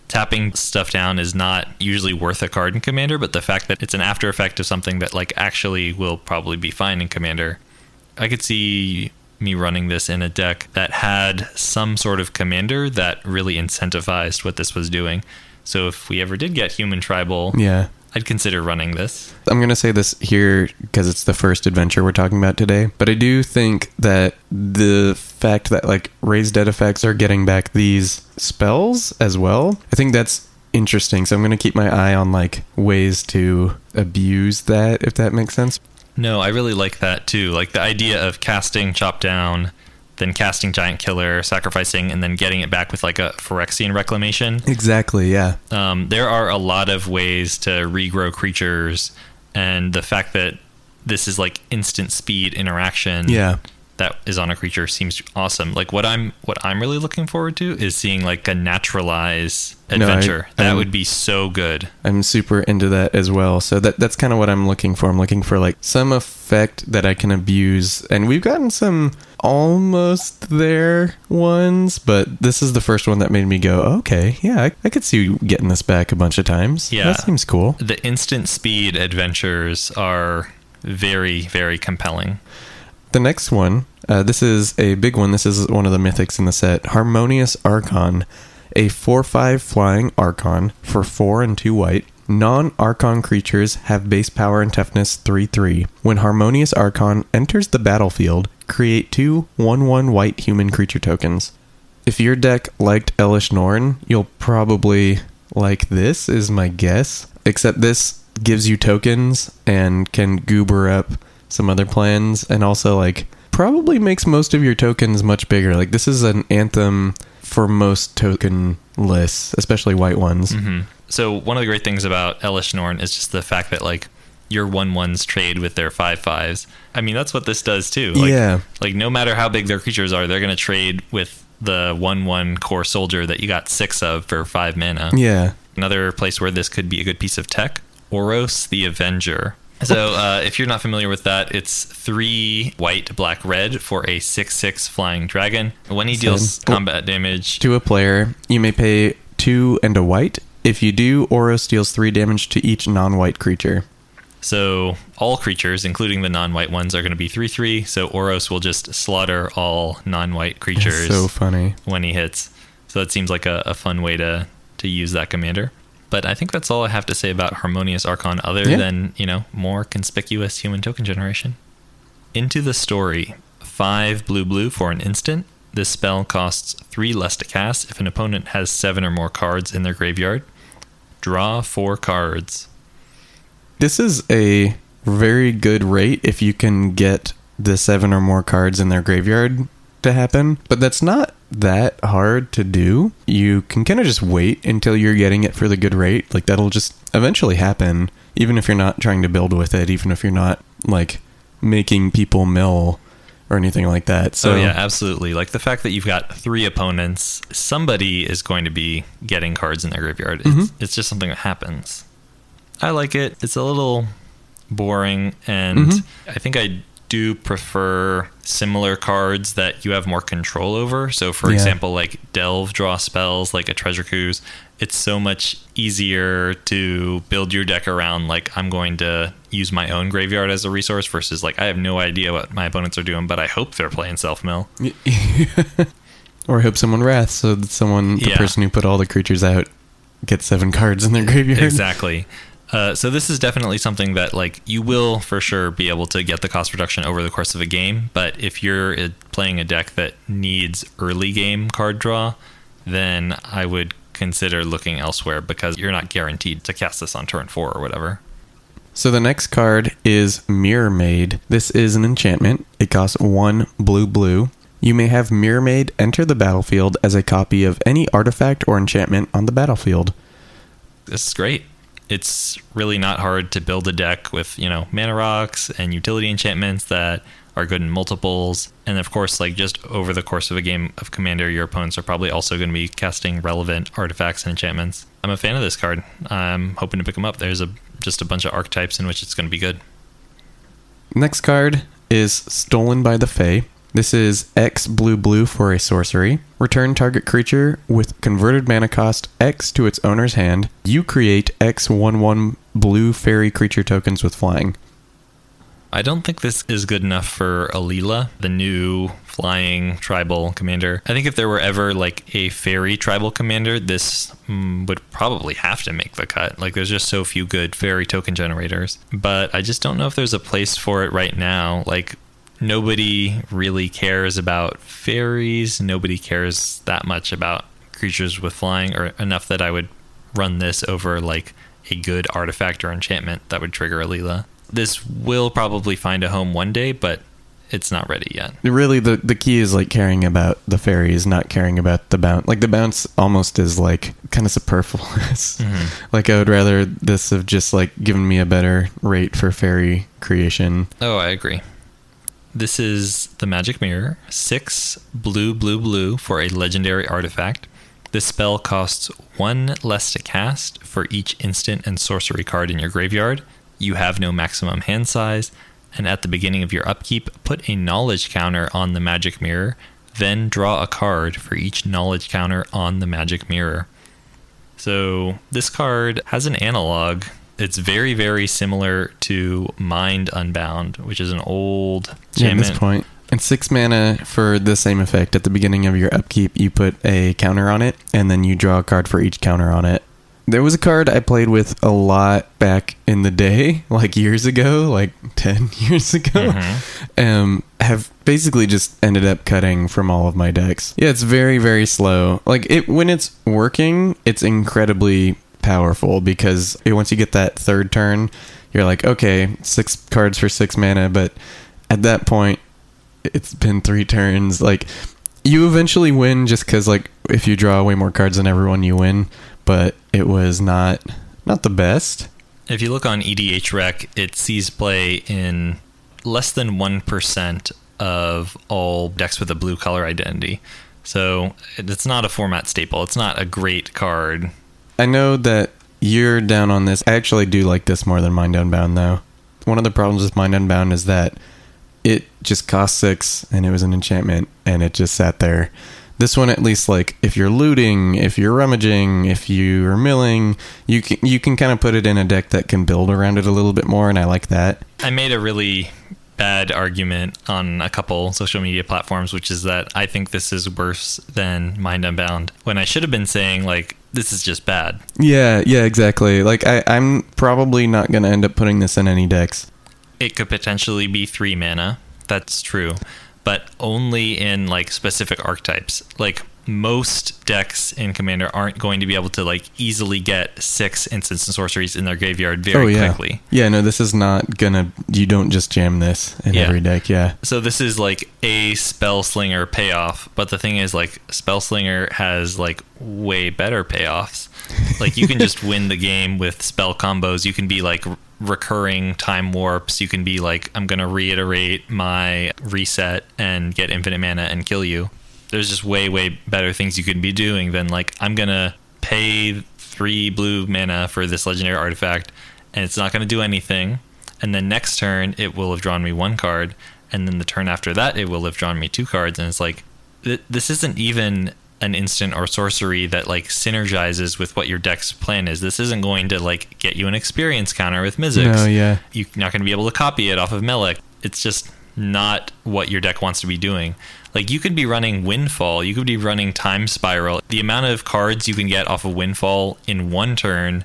tapping stuff down is not usually worth a card in Commander, but the fact that it's an after effect of something that like actually will probably be fine in Commander, I could see me running this in a deck that had some sort of commander that really incentivized what this was doing. So if we ever did get human tribal, Yeah. I'd consider running this. I'm going to say this here because it's the first adventure we're talking about today. But I do think that the fact that like raised dead effects are getting back these spells as well, I think that's interesting. So I'm going to keep my eye on like ways to abuse that, if that makes sense. No, I really like that too. Like the idea of casting Chop Down, then casting Giant Killer, sacrificing, and then getting it back with like a Phyrexian Reclamation. Exactly. Yeah. Um, there are a lot of ways to regrow creatures, and the fact that this is like instant speed interaction Yeah. That is on a creature seems awesome. Like what I'm what I'm really looking forward to is seeing like a naturalize No, I- adventure. that I'm- would be so good. I'm super into that as well. So that that's kind of what I'm looking for. I'm looking for like some effect that I can abuse. And we've gotten some almost there ones, but this is the first one that made me go, okay, yeah, I, I could see you getting this back a bunch of times. Yeah. That seems cool. The instant speed adventures are very very compelling. The next one, uh, this is a big one. This is one of the mythics in the set. Harmonious Archon, a 4 5 flying Archon for 4 and 2 white. Non Archon creatures have base power and toughness 3 3. When Harmonious Archon enters the battlefield, create two 1 1 white human creature tokens. If your deck liked Elesh Norn, you'll probably like this, is my guess. Except this gives you tokens and can goober up some other plans, and also, like, probably makes most of your tokens much bigger. Like, this is an anthem for most token lists, especially white ones. hmm So one of the great things about Elesh Norn is just the fact that like your one ones trade with their five fives. I mean that's what this does too. Like, Yeah. Like no matter how big their creatures are, they're gonna trade with the one one core soldier that you got six of for five mana. Yeah. Another place where this could be a good piece of tech, Oros the Avenger. So uh, if you're not familiar with that, it's three white, black, red for a six six flying dragon. When he deals combat damage, To a player, you may pay two and a white. If you do, Oros deals three damage to each non white creature. So all creatures, including the non-white ones, are going to be three three. So Oros will just slaughter all non-white creatures So funny. when he hits. So that seems like a, a fun way to to use that commander. But I think that's all I have to say about Harmonious Archon, other Yeah. than you know more conspicuous human token generation. Into the story, five blue blue for an instant. This spell costs three less to cast if an opponent has seven or more cards in their graveyard. Draw four cards. This is a very good rate if you can get the seven or more cards in their graveyard to happen, but that's not that hard to do. You can kind of just wait until you're getting it for the good rate. Like that'll just eventually happen, even if you're not trying to build with it, even if you're not like making people mill or anything like that. So oh yeah, absolutely. Like the fact that you've got three opponents, somebody is going to be getting cards in their graveyard. It's, Mhm. it's just something that happens. I like it. It's a little boring, and Mhm. I think I do prefer similar cards that you have more control over. So, for Yeah. example, like delve draw spells, like a treasure cruise. It's so much easier to build your deck around. Like I'm going to use my own graveyard as a resource versus like I have no idea what my opponents are doing, but I hope they're playing self mill. or I hope someone wrath so that someone the Yeah. person who put all the creatures out gets seven cards in their graveyard. exactly. Uh, so this is definitely something that like you will for sure be able to get the cost reduction over the course of a game. But if you're uh, playing a deck that needs early game card draw, then I would consider looking elsewhere because you're not guaranteed to cast this on turn four or whatever. So the next card is Mirrormade. This is an enchantment. It costs one blue blue. You may have Mirrormade enter the battlefield as a copy of any artifact or enchantment on the battlefield. This is great. It's really not hard to build a deck with, you know, mana rocks and utility enchantments that are good in multiples. And of course, like just over the course of a game of Commander, your opponents are probably also going to be casting relevant artifacts and enchantments. I'm a fan of this card. I'm hoping to pick them up. There's a just a bunch of archetypes in which it's going to be good. Next card is Stolen by the Fae. This is X blue blue for a sorcery. Return target creature with converted mana cost X to its owner's hand. You create X 1 1 blue fairy creature tokens with flying. I don't think this is good enough for Alela, the new flying tribal commander. I think if there were ever like a fairy tribal commander, this mm, would probably have to make the cut. Like there's just so few good fairy token generators. But I just don't know if there's a place for it right now. Like nobody really cares about fairies. Nobody cares that much about creatures with flying or enough that I would run this over like a good artifact or enchantment that would trigger Alela. This will probably find a home one day, but it's not ready yet. Really, the the key is like caring about the fairies, not caring about the bounce. Like the bounce almost is like kind of superfluous. Mm-hmm. Like I would rather this have just like given me a better rate for fairy creation. Oh, I agree. This is the Magic Mirror. Six blue, blue, blue for a legendary artifact. This spell costs one less to cast for each instant and sorcery card in your graveyard. You have no maximum hand size, and at the beginning of your upkeep, put a knowledge counter on the Magic Mirror, then draw a card for each knowledge counter on the Magic Mirror. So, this card has an analog. It's very, very similar to Mind Unbound, which is an old Yeah, at this point, And six mana for the same effect. At the beginning of your upkeep, you put a counter on it, and then you draw a card for each counter on it. There was a card I played with a lot back in the day, like years ago, like 10 years ago. Um, have basically just ended up cutting from all of my decks. Yeah, it's very, very slow. Like, it when it's working, it's incredibly powerful because once you get that third turn, you're like, okay, six cards for six mana, but at that point, it's been three turns. Like, you eventually win just because, like, if you draw way more cards than everyone, you win. But it was not not the best. If you look on EDH Rec, it sees play in less than 1% of all decks with a blue color identity. So it's not a format staple. It's not a great card. I know that you're down on this. I actually do like this more than Mind Unbound, though. One of the problems with Mind Unbound is that it just cost six and it was an enchantment and it just sat there. This one, at least, like if you're looting, if you're rummaging, if you're milling, you can you can kind of put it in a deck that can build around it a little bit more, and I like that. I made a really bad argument on a couple social media platforms, which is that I think this is worse than Mind Unbound, when I should have been saying, like, this is just bad. Yeah, yeah, exactly. Like I, I'm probably not gonna end up putting this in any decks. It could potentially be three mana. That's true. But only in like specific archetypes. Like most decks in Commander aren't going to be able to like easily get six instants and sorceries in their graveyard very oh yeah, quickly. yeah. No, this is not gonna. You don't just jam this in Yeah. every deck. Yeah, So this is like a spell slinger payoff, but the thing is like spell slinger has like way better payoffs. Like you can just win the game with spell combos. You can be like recurring time warps. You can be like I'm going to reiterate my reset and get infinite mana and kill you. There's just way way better things you could be doing than like I'm going to pay 3 blue mana for this legendary artifact and it's not going to do anything and then next turn it will have drawn me one card and then the turn after that it will have drawn me two cards and it's like th- this isn't even an instant or sorcery that like synergizes with what your deck's plan is this isn't going to like get you an experience counter with Mizzix. No, yeah. you're not going to be able to copy it off of Melek it's just not what your deck wants to be doing like you could be running windfall you could be running time spiral the amount of cards you can get off of windfall in one turn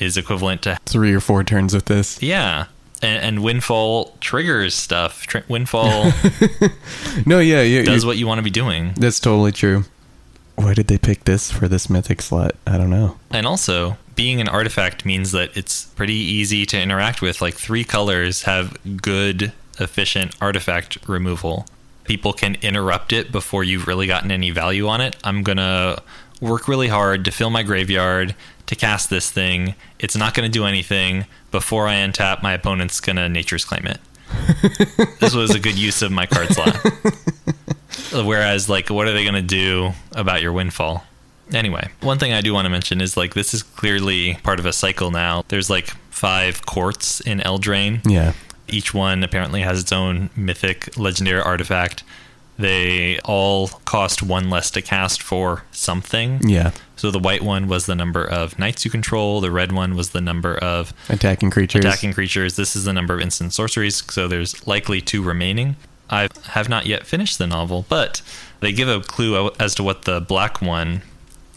is equivalent to three or four turns with this. yeah. And, and Windfall triggers stuff. Tr- Windfall No, yeah, yeah. does what you want to be doing. that's totally true. Why did they pick this for this mythic slot? I don't know. And also, being an artifact means that it's pretty easy to interact with. Like, three colors have good, efficient artifact removal. People can interrupt it before you've really gotten any value on it. I'm going to work really hard to fill my graveyard to cast this thing. It's not going to do anything. Before I untap, my opponent's going to Nature's Claim it. this was a good use of my card slot. Whereas, like, what are they going to do about your windfall? Anyway, one thing I do want to mention is like this is clearly part of a cycle now. There's like five courts in Eldraine. Yeah. Each one apparently has its own mythic legendary artifact. They all cost one less to cast for something. Yeah. So the white one was the number of knights you control, the red one was the number of Attacking creatures. attacking creatures. This is the number of instant sorceries, so there's likely two remaining. I have not yet finished the novel, but they give a clue as to what the black one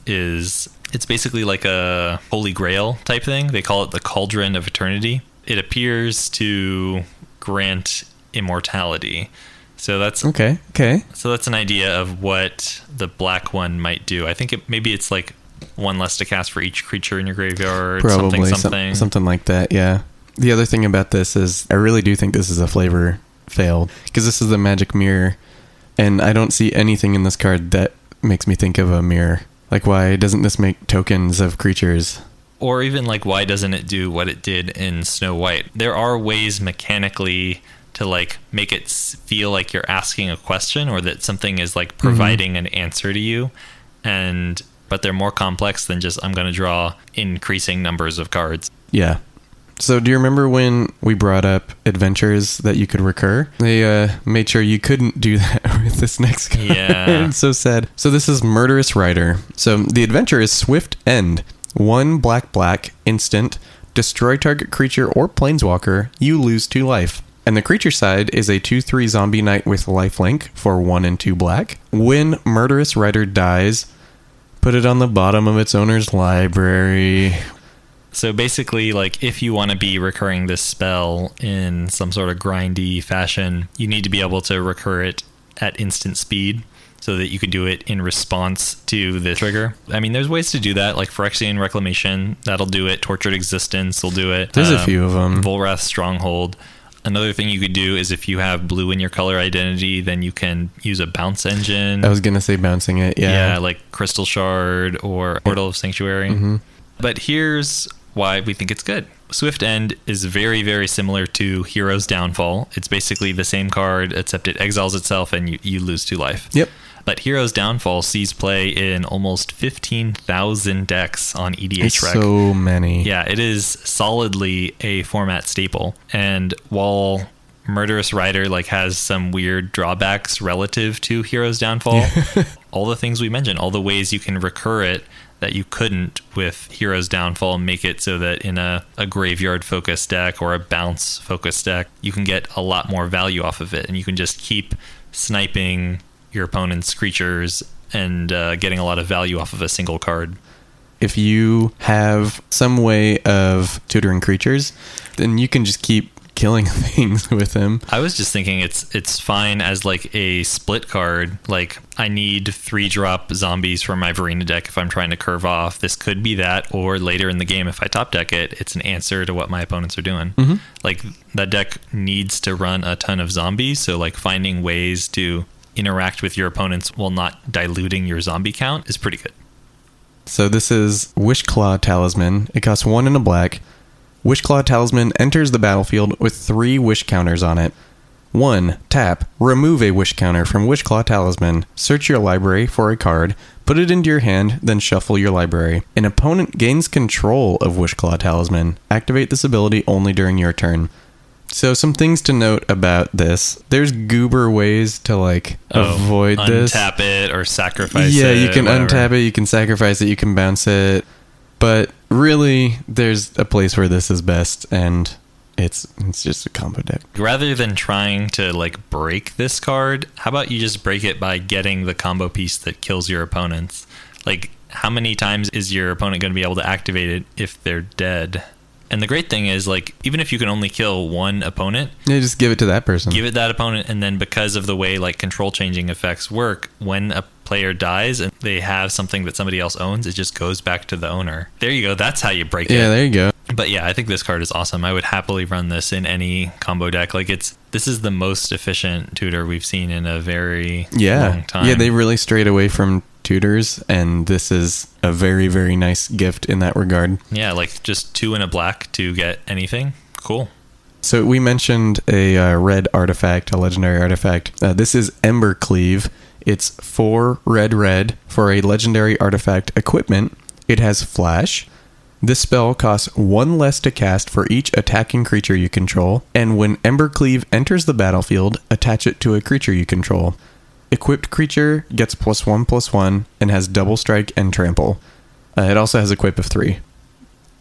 is. It's basically like a holy grail type thing. They call it the cauldron of eternity. It appears to grant immortality. So that's Okay. Okay. so that's an idea of what the black one might do. I think it maybe it's like one less to cast for each creature in your graveyard, Probably something some- something. something like that. Yeah. The other thing about this is, I really do think this is a flavor fail because this is the magic mirror, and I don't see anything in this card that makes me think of a mirror. Like, why doesn't this make tokens of creatures? Or even like why doesn't it do what it did in Snow White? There are ways mechanically to like make it feel like you're asking a question or that something is like providing an answer to you and but they're more complex than just I'm going to draw increasing numbers of cards. Yeah. So, do you remember when we brought up adventures that you could recur? They uh, made sure you couldn't do that with this next card. Yeah. it's so sad. So, this is Murderous Rider. So, the adventure is Swift End. One black, black, instant. Destroy target creature or planeswalker. You lose two life. And the creature side is a 2 3 zombie knight with lifelink for 1 and 2 black. When Murderous Rider dies, put it on the bottom of its owner's library. So basically, like if you want to be recurring this spell in some sort of grindy fashion, you need to be able to recur it at instant speed so that you could do it in response to the trigger. I mean, there's ways to do that, like Phyrexian Reclamation, that'll do it. Tortured Existence will do it. There's a um, few of them. Volrath Stronghold. Another thing you could do is if you have blue in your color identity, then you can use a bounce engine. I was going to say bouncing it. Yeah. Yeah, like Crystal Shard or Portal of Sanctuary. Mm-hmm. But here's why we think it's good. Swift End is very, very similar to Hero's Downfall. It's basically the same card, except it exiles itself and you, you lose two life. Yep. But Hero's Downfall sees play in almost 15,000 decks on EDH It's Rec. so many. Yeah, it is solidly a format staple. And while Murderous Rider like has some weird drawbacks relative to Hero's Downfall, all the things we mentioned, all the ways you can recur it that you couldn't with Hero's Downfall, make it so that in a, a graveyard focused deck or a bounce focused deck, you can get a lot more value off of it. And you can just keep sniping your opponent's creatures and uh, getting a lot of value off of a single card. if you have some way of tutoring creatures, then you can just keep killing things with him. I was just thinking it's it's fine as like a split card. Like I need three drop zombies for my Varina deck if I'm trying to curve off. This could be that, or later in the game if I top deck it, it's an answer to what my opponents are doing. Mm-hmm. Like that deck needs to run a ton of zombies, so like finding ways to interact with your opponents while not diluting your zombie count is pretty good. So this is Wishclaw Talisman. It costs one in a black. Wishclaw Talisman enters the battlefield with three wish counters on it. 1. Tap. Remove a wish counter from Wishclaw Talisman. Search your library for a card. Put it into your hand, then shuffle your library. An opponent gains control of Wishclaw Talisman. Activate this ability only during your turn. So some things to note about this. There's goober ways to like oh, avoid this. Oh, untap it or sacrifice it. yeah, it. you can whatever. untap it, you can sacrifice it, you can bounce it. But really, there's a place where this is best, and it's it's just a combo deck. rather than trying to like break this card how about you just break it by getting the combo piece that kills your opponents like how many times is your opponent going to be able to activate it if they're dead and the great thing is like even if you can only kill one opponent Yeah, just give it to that person. give it that opponent and then because of the way like control changing effects work when a player dies and they have something that somebody else owns it just goes back to the owner there you go that's how you break it yeah, there you go. but yeah, I think this card is awesome. I would happily run this in any combo deck. Like it's this is the most efficient tutor we've seen in a very Yeah, long time. yeah, they really strayed away from tutors, and this is a very very nice gift in that regard. yeah, like just two in a black to get anything. Cool. So we mentioned a uh, red artifact, a legendary artifact. Uh, this is Embercleave. It's four red red for a legendary artifact equipment. It has flash. This spell costs one less to cast for each attacking creature you control, and when Embercleave enters the battlefield, attach it to a creature you control. Equipped creature gets plus one plus one and has double strike and trample. Uh, it also has equip of three.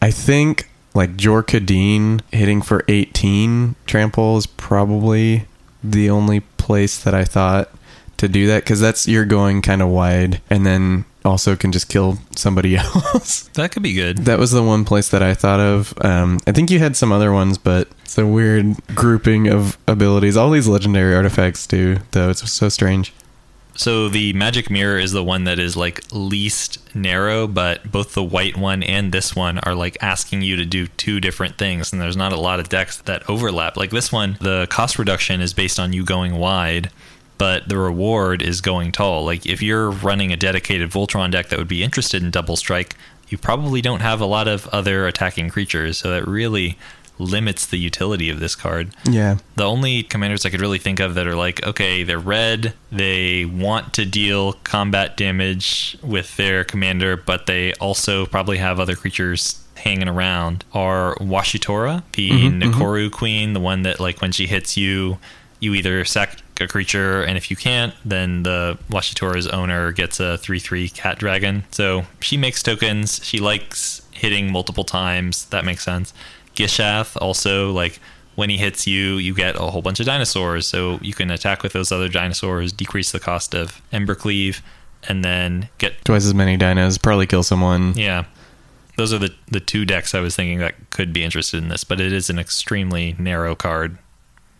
I think like Jor Kadeen hitting for 18 trample is probably the only place that I thought to do that because that's you're going kind of wide and then also can just kill somebody else. That could be good. that was the one place that I thought of. Um, I think you had some other ones, but it's a weird grouping of abilities. All these legendary artifacts do, though. It's so strange. So the magic mirror is the one that is like least narrow, but both the white one and this one are like asking you to do two different things, and there's not a lot of decks that overlap. Like this one, the cost reduction is based on you going wide, but the reward is going tall. Like if you're running a dedicated Voltron deck that would be interested in double strike, you probably don't have a lot of other attacking creatures, so that really limits the utility of this card. Yeah. The only commanders I could really think of that are like, okay, they're red, they want to deal combat damage with their commander, but they also probably have other creatures hanging around are Wasitora, the mm-hmm, mm-hmm. Nekoru queen, the one that like when she hits you, you either sack a creature, and if you can't, then the Wasitora's owner gets a 3 3 cat dragon. So she makes tokens. She likes hitting multiple times. That makes sense. Gishath also, like, When he hits you, you get a whole bunch of dinosaurs. So you can attack with those other dinosaurs, decrease the cost of Embercleave, and then get Twice as many dinos, probably kill someone. yeah. Those are the the two decks I was thinking that could be interested in this, but it is an extremely narrow card.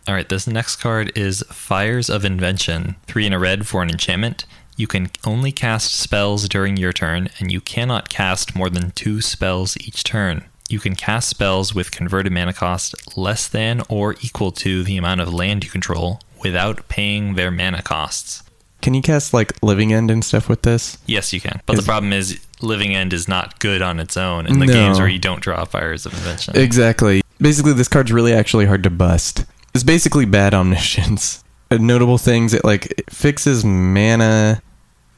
All right, this next card is Fires of Invention. Three in a red for an enchantment. You can only cast spells during your turn, and you cannot cast more than two spells each turn. You can cast spells with converted mana cost less than or equal to the amount of land you control without paying their mana costs. Can you cast like Living End and stuff with this? Yes, you can. But Is- the problem is, Living End is not good on its own in the No. games where you don't draw Fires of Invention. Exactly. Basically, this card's really actually hard to bust. It's basically bad omniscience. Notable things it like it fixes mana.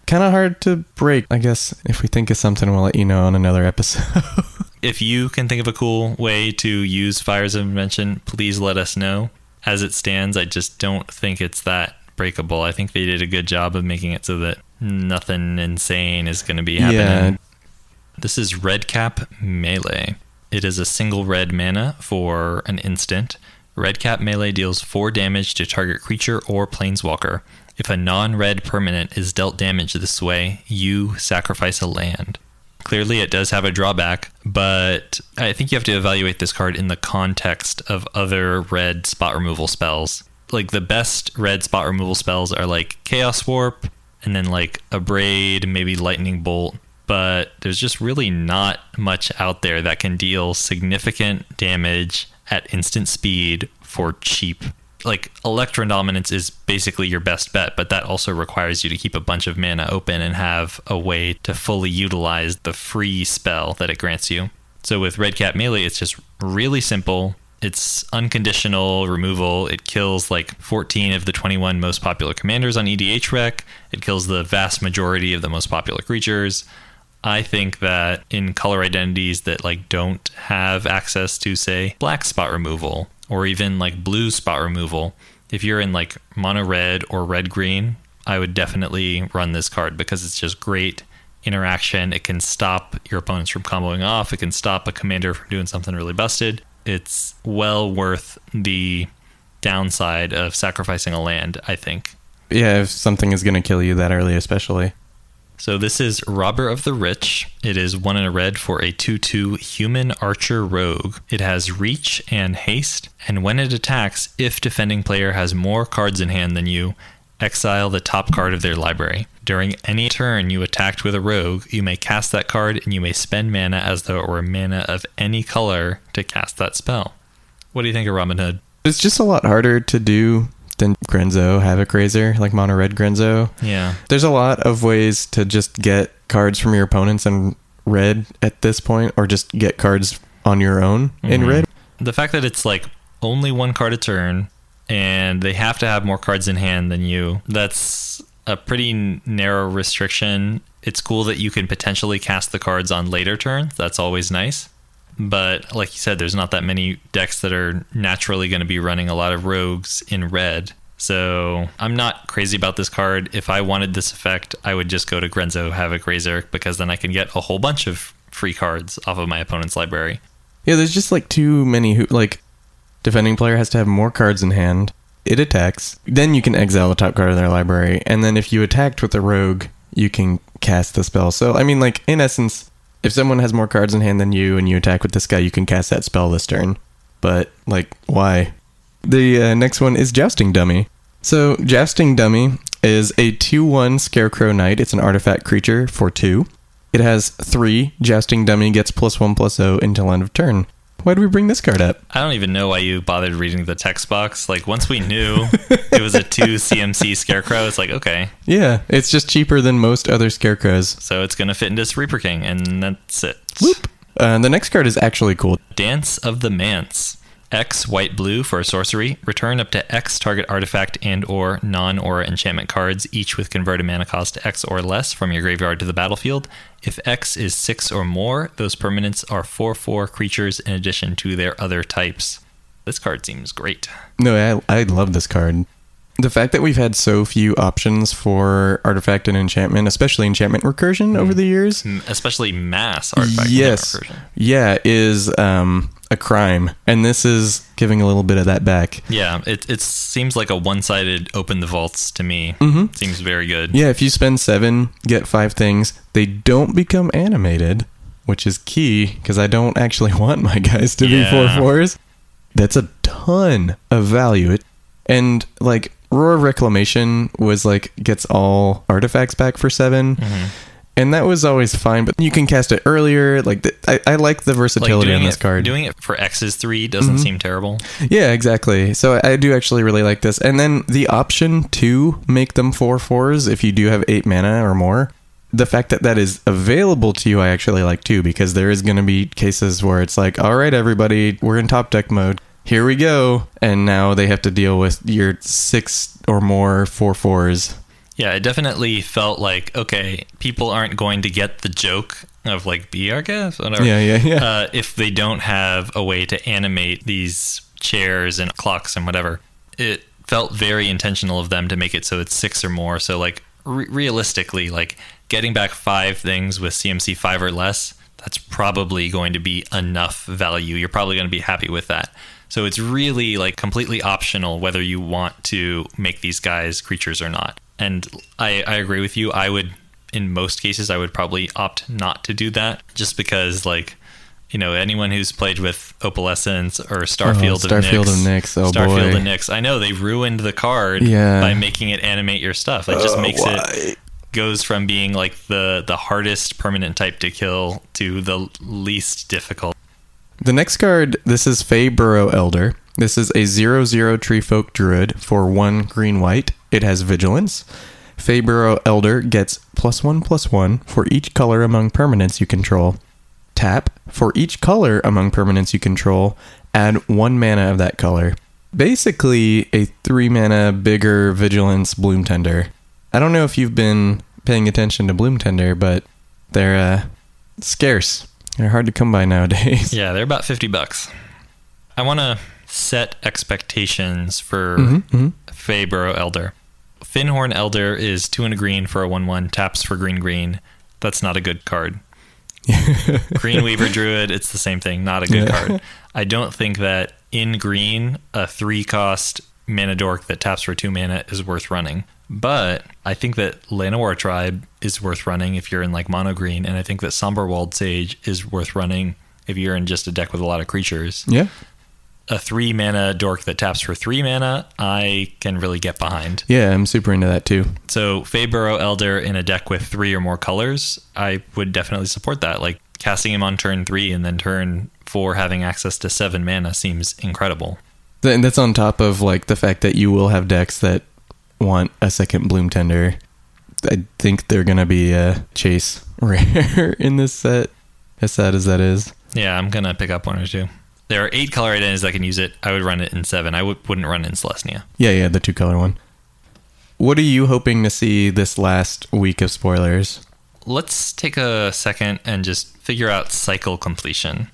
Kind of hard to break. I guess if we think of something, we'll let you know on another episode. if you can think of a cool way to use Fires of Invention, please let us know. As it stands, I just don't think it's that breakable. I think they did a good job of making it so that nothing insane is going to be happening. Yeah. This is Red Cap Melee. It is a single red mana for an instant. Red Cap Melee deals 4 damage to target creature or planeswalker. If a non red permanent is dealt damage this way, you sacrifice a land. Clearly, it does have a drawback, but I think you have to evaluate this card in the context of other red spot removal spells. Like the best red spot removal spells are like Chaos Warp and then like Abrade, maybe Lightning Bolt. But there's just really not much out there that can deal significant damage at instant speed for cheap. Like Electrodominance is basically your best bet, but that also requires you to keep a bunch of mana open and have a way to fully utilize the free spell that it grants you. So with Red Cap Melee, it's just really simple. It's unconditional removal. It kills like 14 of the 21 most popular commanders on EDH Rec. It kills the vast majority of the most popular creatures. I think that in color identities that like don't have access to say black spot removal or even like blue spot removal, if you're in like mono red or red green, I would definitely run this card because it's just great interaction. It can stop your opponents from comboing off. It can stop a commander from doing something really busted. It's well worth the downside of sacrificing a land, I think. Yeah, if something is going to kill you that early, especially. So this is Robber of the Rich. It is one in a red for a 2-2 human archer rogue. It has reach and haste, and when it attacks, if defending player has more cards in hand than you, exile the top card of their library. During any turn you attacked with a rogue, you may cast that card and you may spend mana as though it were mana of any color to cast that spell. What do you think of Robin Hood? It's just a lot harder to do than Grenzo Havoc Raiser, like Mono Red Grenzo. Yeah. There's a lot of ways to just get cards from your opponents in red at this point, or just get cards on your own in Mhm. red. the fact that it's like only one card a turn and they have to have more cards in hand than you that's a pretty narrow restriction it's cool that you can potentially cast the cards on later turns that's always nice but like you said there's not that many decks that are naturally going to be running a lot of rogues in red so i'm not crazy about this card if i wanted this effect i would just go to grenzo havoc raiser because then i can get a whole bunch of free cards off of my opponent's library Yeah, there's just like too many who like defending player has to have more cards in hand. It attacks. Then you can exile the top card of their library, and then if you attacked with a rogue, you can cast the spell. So I mean, like in essence, if someone has more cards in hand than you and you attack with this guy, you can cast that spell this turn. But like, why? The uh, next one is Jousting Dummy. So Jousting Dummy is a two-one Scarecrow Knight. It's an artifact creature for two. It has three. Jousting Dummy gets plus one plus zero until end of turn. Why did we bring this card up? I don't even know why you bothered reading the text box. Like once we knew it was a two CMC scarecrow, it's like okay, Yeah, it's just cheaper than most other scarecrows. so it's gonna fit into Reaper King, and that's it. Whoop. Uh, the next card is actually cool. Dance of the Manse. X white blue for a sorcery. Return up to X target artifact and or non-aura enchantment cards, each with converted mana cost X or less from your graveyard to the battlefield. If X is six or more, those permanents are four four creatures in addition to their other types. This card seems great. No, I, I love this card. The fact that we've had so few options for artifact and enchantment, especially enchantment recursion over the years, especially mass artifact yes, recursion. yeah, is um, a crime, and this is giving a little bit of that back. Yeah, it it seems like a one-sided open the vaults to me. Mm-hmm. Seems very good. Yeah, if you spend seven, get five things. They don't become animated, which is key because I don't actually want my guys to be four fours. That's a ton of value. It, and like Roar of Reclamation was like gets all artifacts back for 7 Mm-hmm. And that was always fine. But you can cast it earlier. Like the, I, I like the versatility doing on this it, card. doing it for X's three doesn't mm-hmm. seem terrible. Yeah, exactly. So I I do actually really like this. And then the option to make them four fours if you do have eight mana or more. The fact that that is available to you, I actually like too, because there is going to be cases where it's like, all right, everybody, we're in top deck mode. Here we go. And now they have to deal with your six or more four fours. Yeah, it definitely felt like okay, people aren't going to get the joke of like be our guest, whatever. Yeah, yeah, yeah. Uh, if they don't have a way to animate these chairs and clocks and whatever, it felt very intentional of them to make it so it's six or more. So like re- realistically, like getting back five things with CMC five or less, that's probably going to be enough value. You're probably going to be happy with that. So it's really like completely optional whether you want to make these guys creatures or not. And I, I agree with you. I would, in most cases, I would probably opt not to do that just because, like, you know, anyone who's played with Opalescence or Starfield, of, Oh, Starfield Nyx, of Nyx, oh Starfield boy. of Nyx, I know they ruined the card Yeah. by making it animate your stuff. It just Uh, makes why? it goes from being like the the hardest permanent type to kill to the least difficult. The next card, this is Faeburrow Elder. This is a 0 0 Treefolk Druid for 1 green white. It has Vigilance. Faeburrow Elder gets plus 1 plus 1 for each color among permanents you control. Tap, for each color among permanents you control, add 1 mana of that color. Basically, a 3 mana bigger Vigilance Bloom Tender. I don't know if you've been paying attention to Bloom Tender, but they're uh, scarce. They're hard to come by nowadays. Yeah, they're about 50 bucks. I want to set expectations for Mhm. Faeburrow Elder. Fyndhorn Elder is 2 and a green for a 1 1, taps for green green. That's not a good card. Greenweaver Druid, it's the same thing, not a good Yeah. card. I don't think that in green, a 3 cost mana dork that taps for 2 mana is worth running. But I think that Llanowar Tribe is worth running if you're in like mono green, and I think that Somberwald Sage is worth running if you're in just a deck with a lot of creatures Yeah. a three mana dork that taps for three mana, I can really get behind. Yeah, I'm super into that too. So Faeburrow Elder in a deck with three or more colors, I would definitely support that. Like casting him on turn three and then turn four having access to seven mana seems incredible. Th- that's on top of like the fact that you will have decks that want a second Bloom Tender. I think they're gonna be a chase rare in this set, as sad as that is. Yeah, I'm gonna pick up one or two. There are eight color identities that can use it. I would run it in seven. I would, wouldn't run it in Selesnya. Yeah, yeah, the two color one. What are you hoping to see this last week of spoilers? Let's take a second and just figure out cycle completion.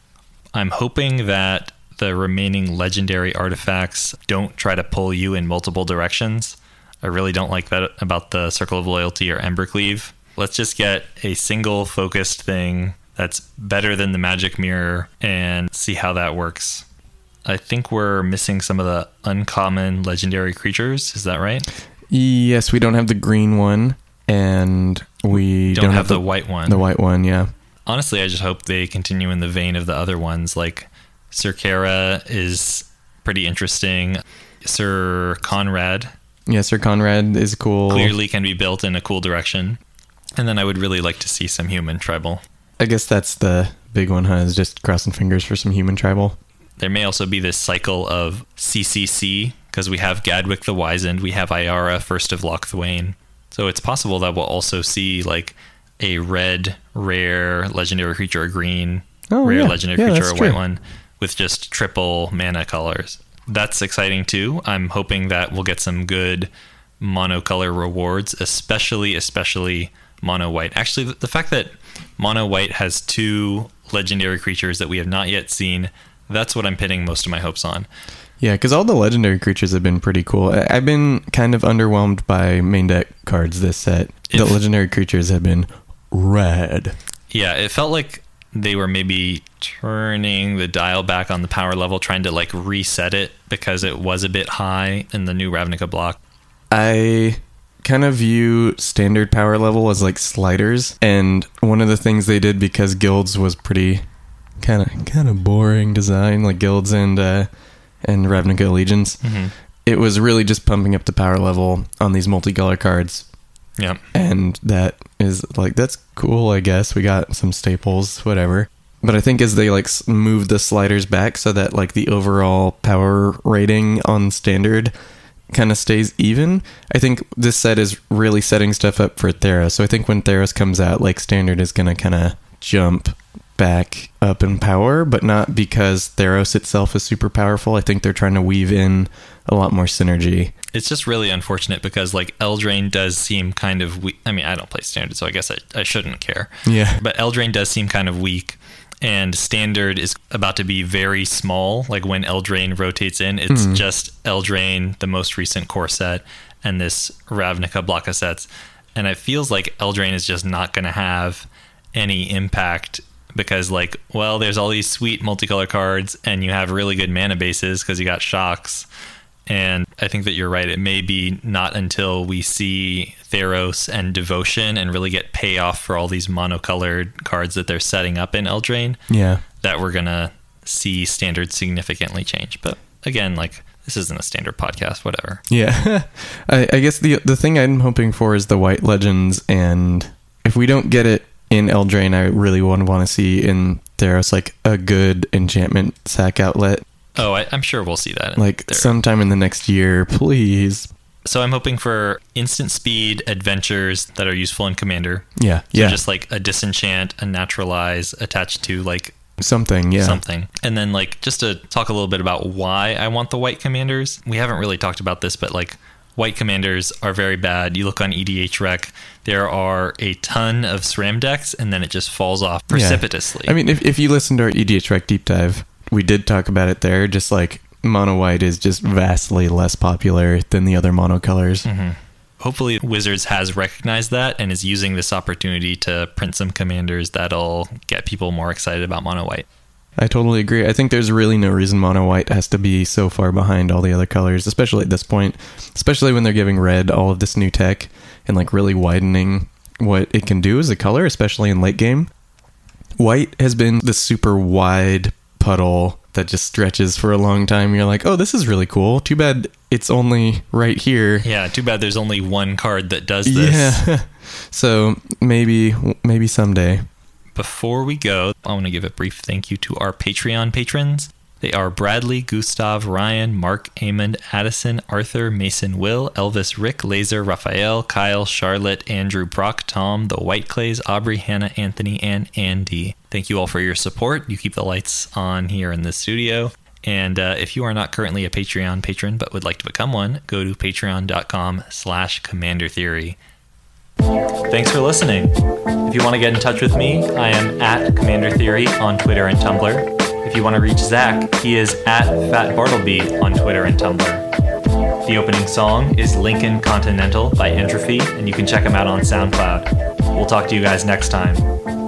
I'm hoping that the remaining legendary artifacts don't try to pull you in multiple directions. I really don't like that about the Circle of Loyalty or Embercleave. Let's just get a single focused thing that's better than the Magic Mirror and see how that works. I think we're missing some of the uncommon legendary creatures. Is that right? Yes, we don't have the green one, and we Don't, have, the, white one. the white one. Yeah, honestly, I just hope they continue in the vein of the other ones. Like Syr Carah is pretty interesting. Syr Konrad yeah. Syr Konrad is cool. clearly can be built in a cool direction. And then I would really like to see some human tribal. I guess that's the big one, huh? Is just crossing fingers for some human tribal. There may also be this cycle of CCC because we have Gadwick the Wizened, we have Ayara, First of Locthwain. So it's possible that we'll also see like a red, rare legendary creature, a green, Oh, rare yeah. legendary Yeah, creature, a white true. one, with just triple mana colors. That's exciting too. I'm hoping that we'll get some good monocolor rewards, especially, especially mono white. Actually, the- the fact that mono white has two legendary creatures that we have not yet seen, that's what I'm pinning most of my hopes on. Yeah, because all the legendary creatures have been pretty cool. I- I've been kind of underwhelmed by main deck cards this set. the legendary creatures have been red. Yeah, it felt like they were maybe turning the dial back on the power level, trying to like reset it because it was a bit high in the new Ravnica block. I kind of view standard power level as like sliders, and one of the things they did because guilds was pretty kind of kind of boring design, like guilds and uh, and Ravnica Allegiance. Mm-hmm. It was really just pumping up the power level on these multicolor cards, Yeah. and that is like that's cool. I guess we got some staples, whatever. But I think as they like move the sliders back so that like the overall power rating on standard kind of stays even. I think this set is really setting stuff up for Theros. So I think when Theros comes out, like standard is going to kind of jump back up in power, but not because Theros itself is super powerful. I think they're trying to weave in a lot more synergy. It's just really unfortunate because like Eldraine does seem kind of weak. I mean, I don't play standard, so I guess I, I shouldn't care. Yeah. But Eldraine does seem kind of weak. And standard is about to be very small. Like when Eldraine rotates in, it's hmm. just Eldraine, the most recent core set, and this Ravnica block of sets. And it feels like Eldraine is just not going to have any impact because, like, well, there's all these sweet multicolor cards, and you have really good mana bases because you got shocks. And I think that you're right. It may be not until we see Theros and Devotion and really get payoff for all these monocolored cards that they're setting up in Eldraine Yeah. that we're going to see standard significantly change. But again, like, this isn't a standard podcast, whatever. Yeah, I, I guess the the thing I'm hoping for is the White Legends, and if we don't get it in Eldraine, I really would want to see in Theros like a good enchantment sack outlet, Oh, I, I'm sure we'll see that. like sometime in the next year, please. so I'm hoping for instant speed adventures that are useful in Commander. Yeah, So yeah, just like a disenchant, a naturalize attached to like something. Yeah, something. And then like just to talk a little bit about why I want the white commanders. We haven't really talked about this, but like white commanders are very bad. You look on EDH rec, there are a ton of SRAM decks and then it just falls off Yeah. precipitously. I mean, if if you listen to our EDH Rec deep dive, we did talk about it there. Just like mono white is just vastly less popular than the other monocolors. Mhm. Hopefully, Wizards has recognized that and is using this opportunity to print some commanders that'll get people more excited about mono white. I totally agree. I think there's really no reason mono white has to be so far behind all the other colors, especially at this point. Especially when they're giving red all of this new tech and like really widening what it can do as a color, especially in late game. White has been the super wide puddle that just stretches for a long time. You're like, oh, this is really cool. Too bad it's only right here. Yeah, too bad there's only one card that does this. Yeah. so maybe maybe someday. Before we go, I want to give a brief thank you to our Patreon patrons. They are Bradley, Gustav, Ryan, Mark, Amond, Addison, Arthur, Mason, Will, Elvis, Rick, Laser, Raphael, Kyle, Charlotte, Andrew, Brock, Tom, the White Clays, Aubrey, Hannah, Anthony, and Andy. Thank you all for your support. You keep the lights on here in the studio. And uh, if you are not currently a Patreon patron but would like to become one, go to patreon.com slash commander theory. Thanks for listening. If you want to get in touch with me, I am at Commander Theory on Twitter and Tumblr. If you want to reach Zach, he is at Fat Bartleby on Twitter and Tumblr. The opening song is Lincoln Continental by Entropy, and you can check him out on SoundCloud. We'll talk to you guys next time.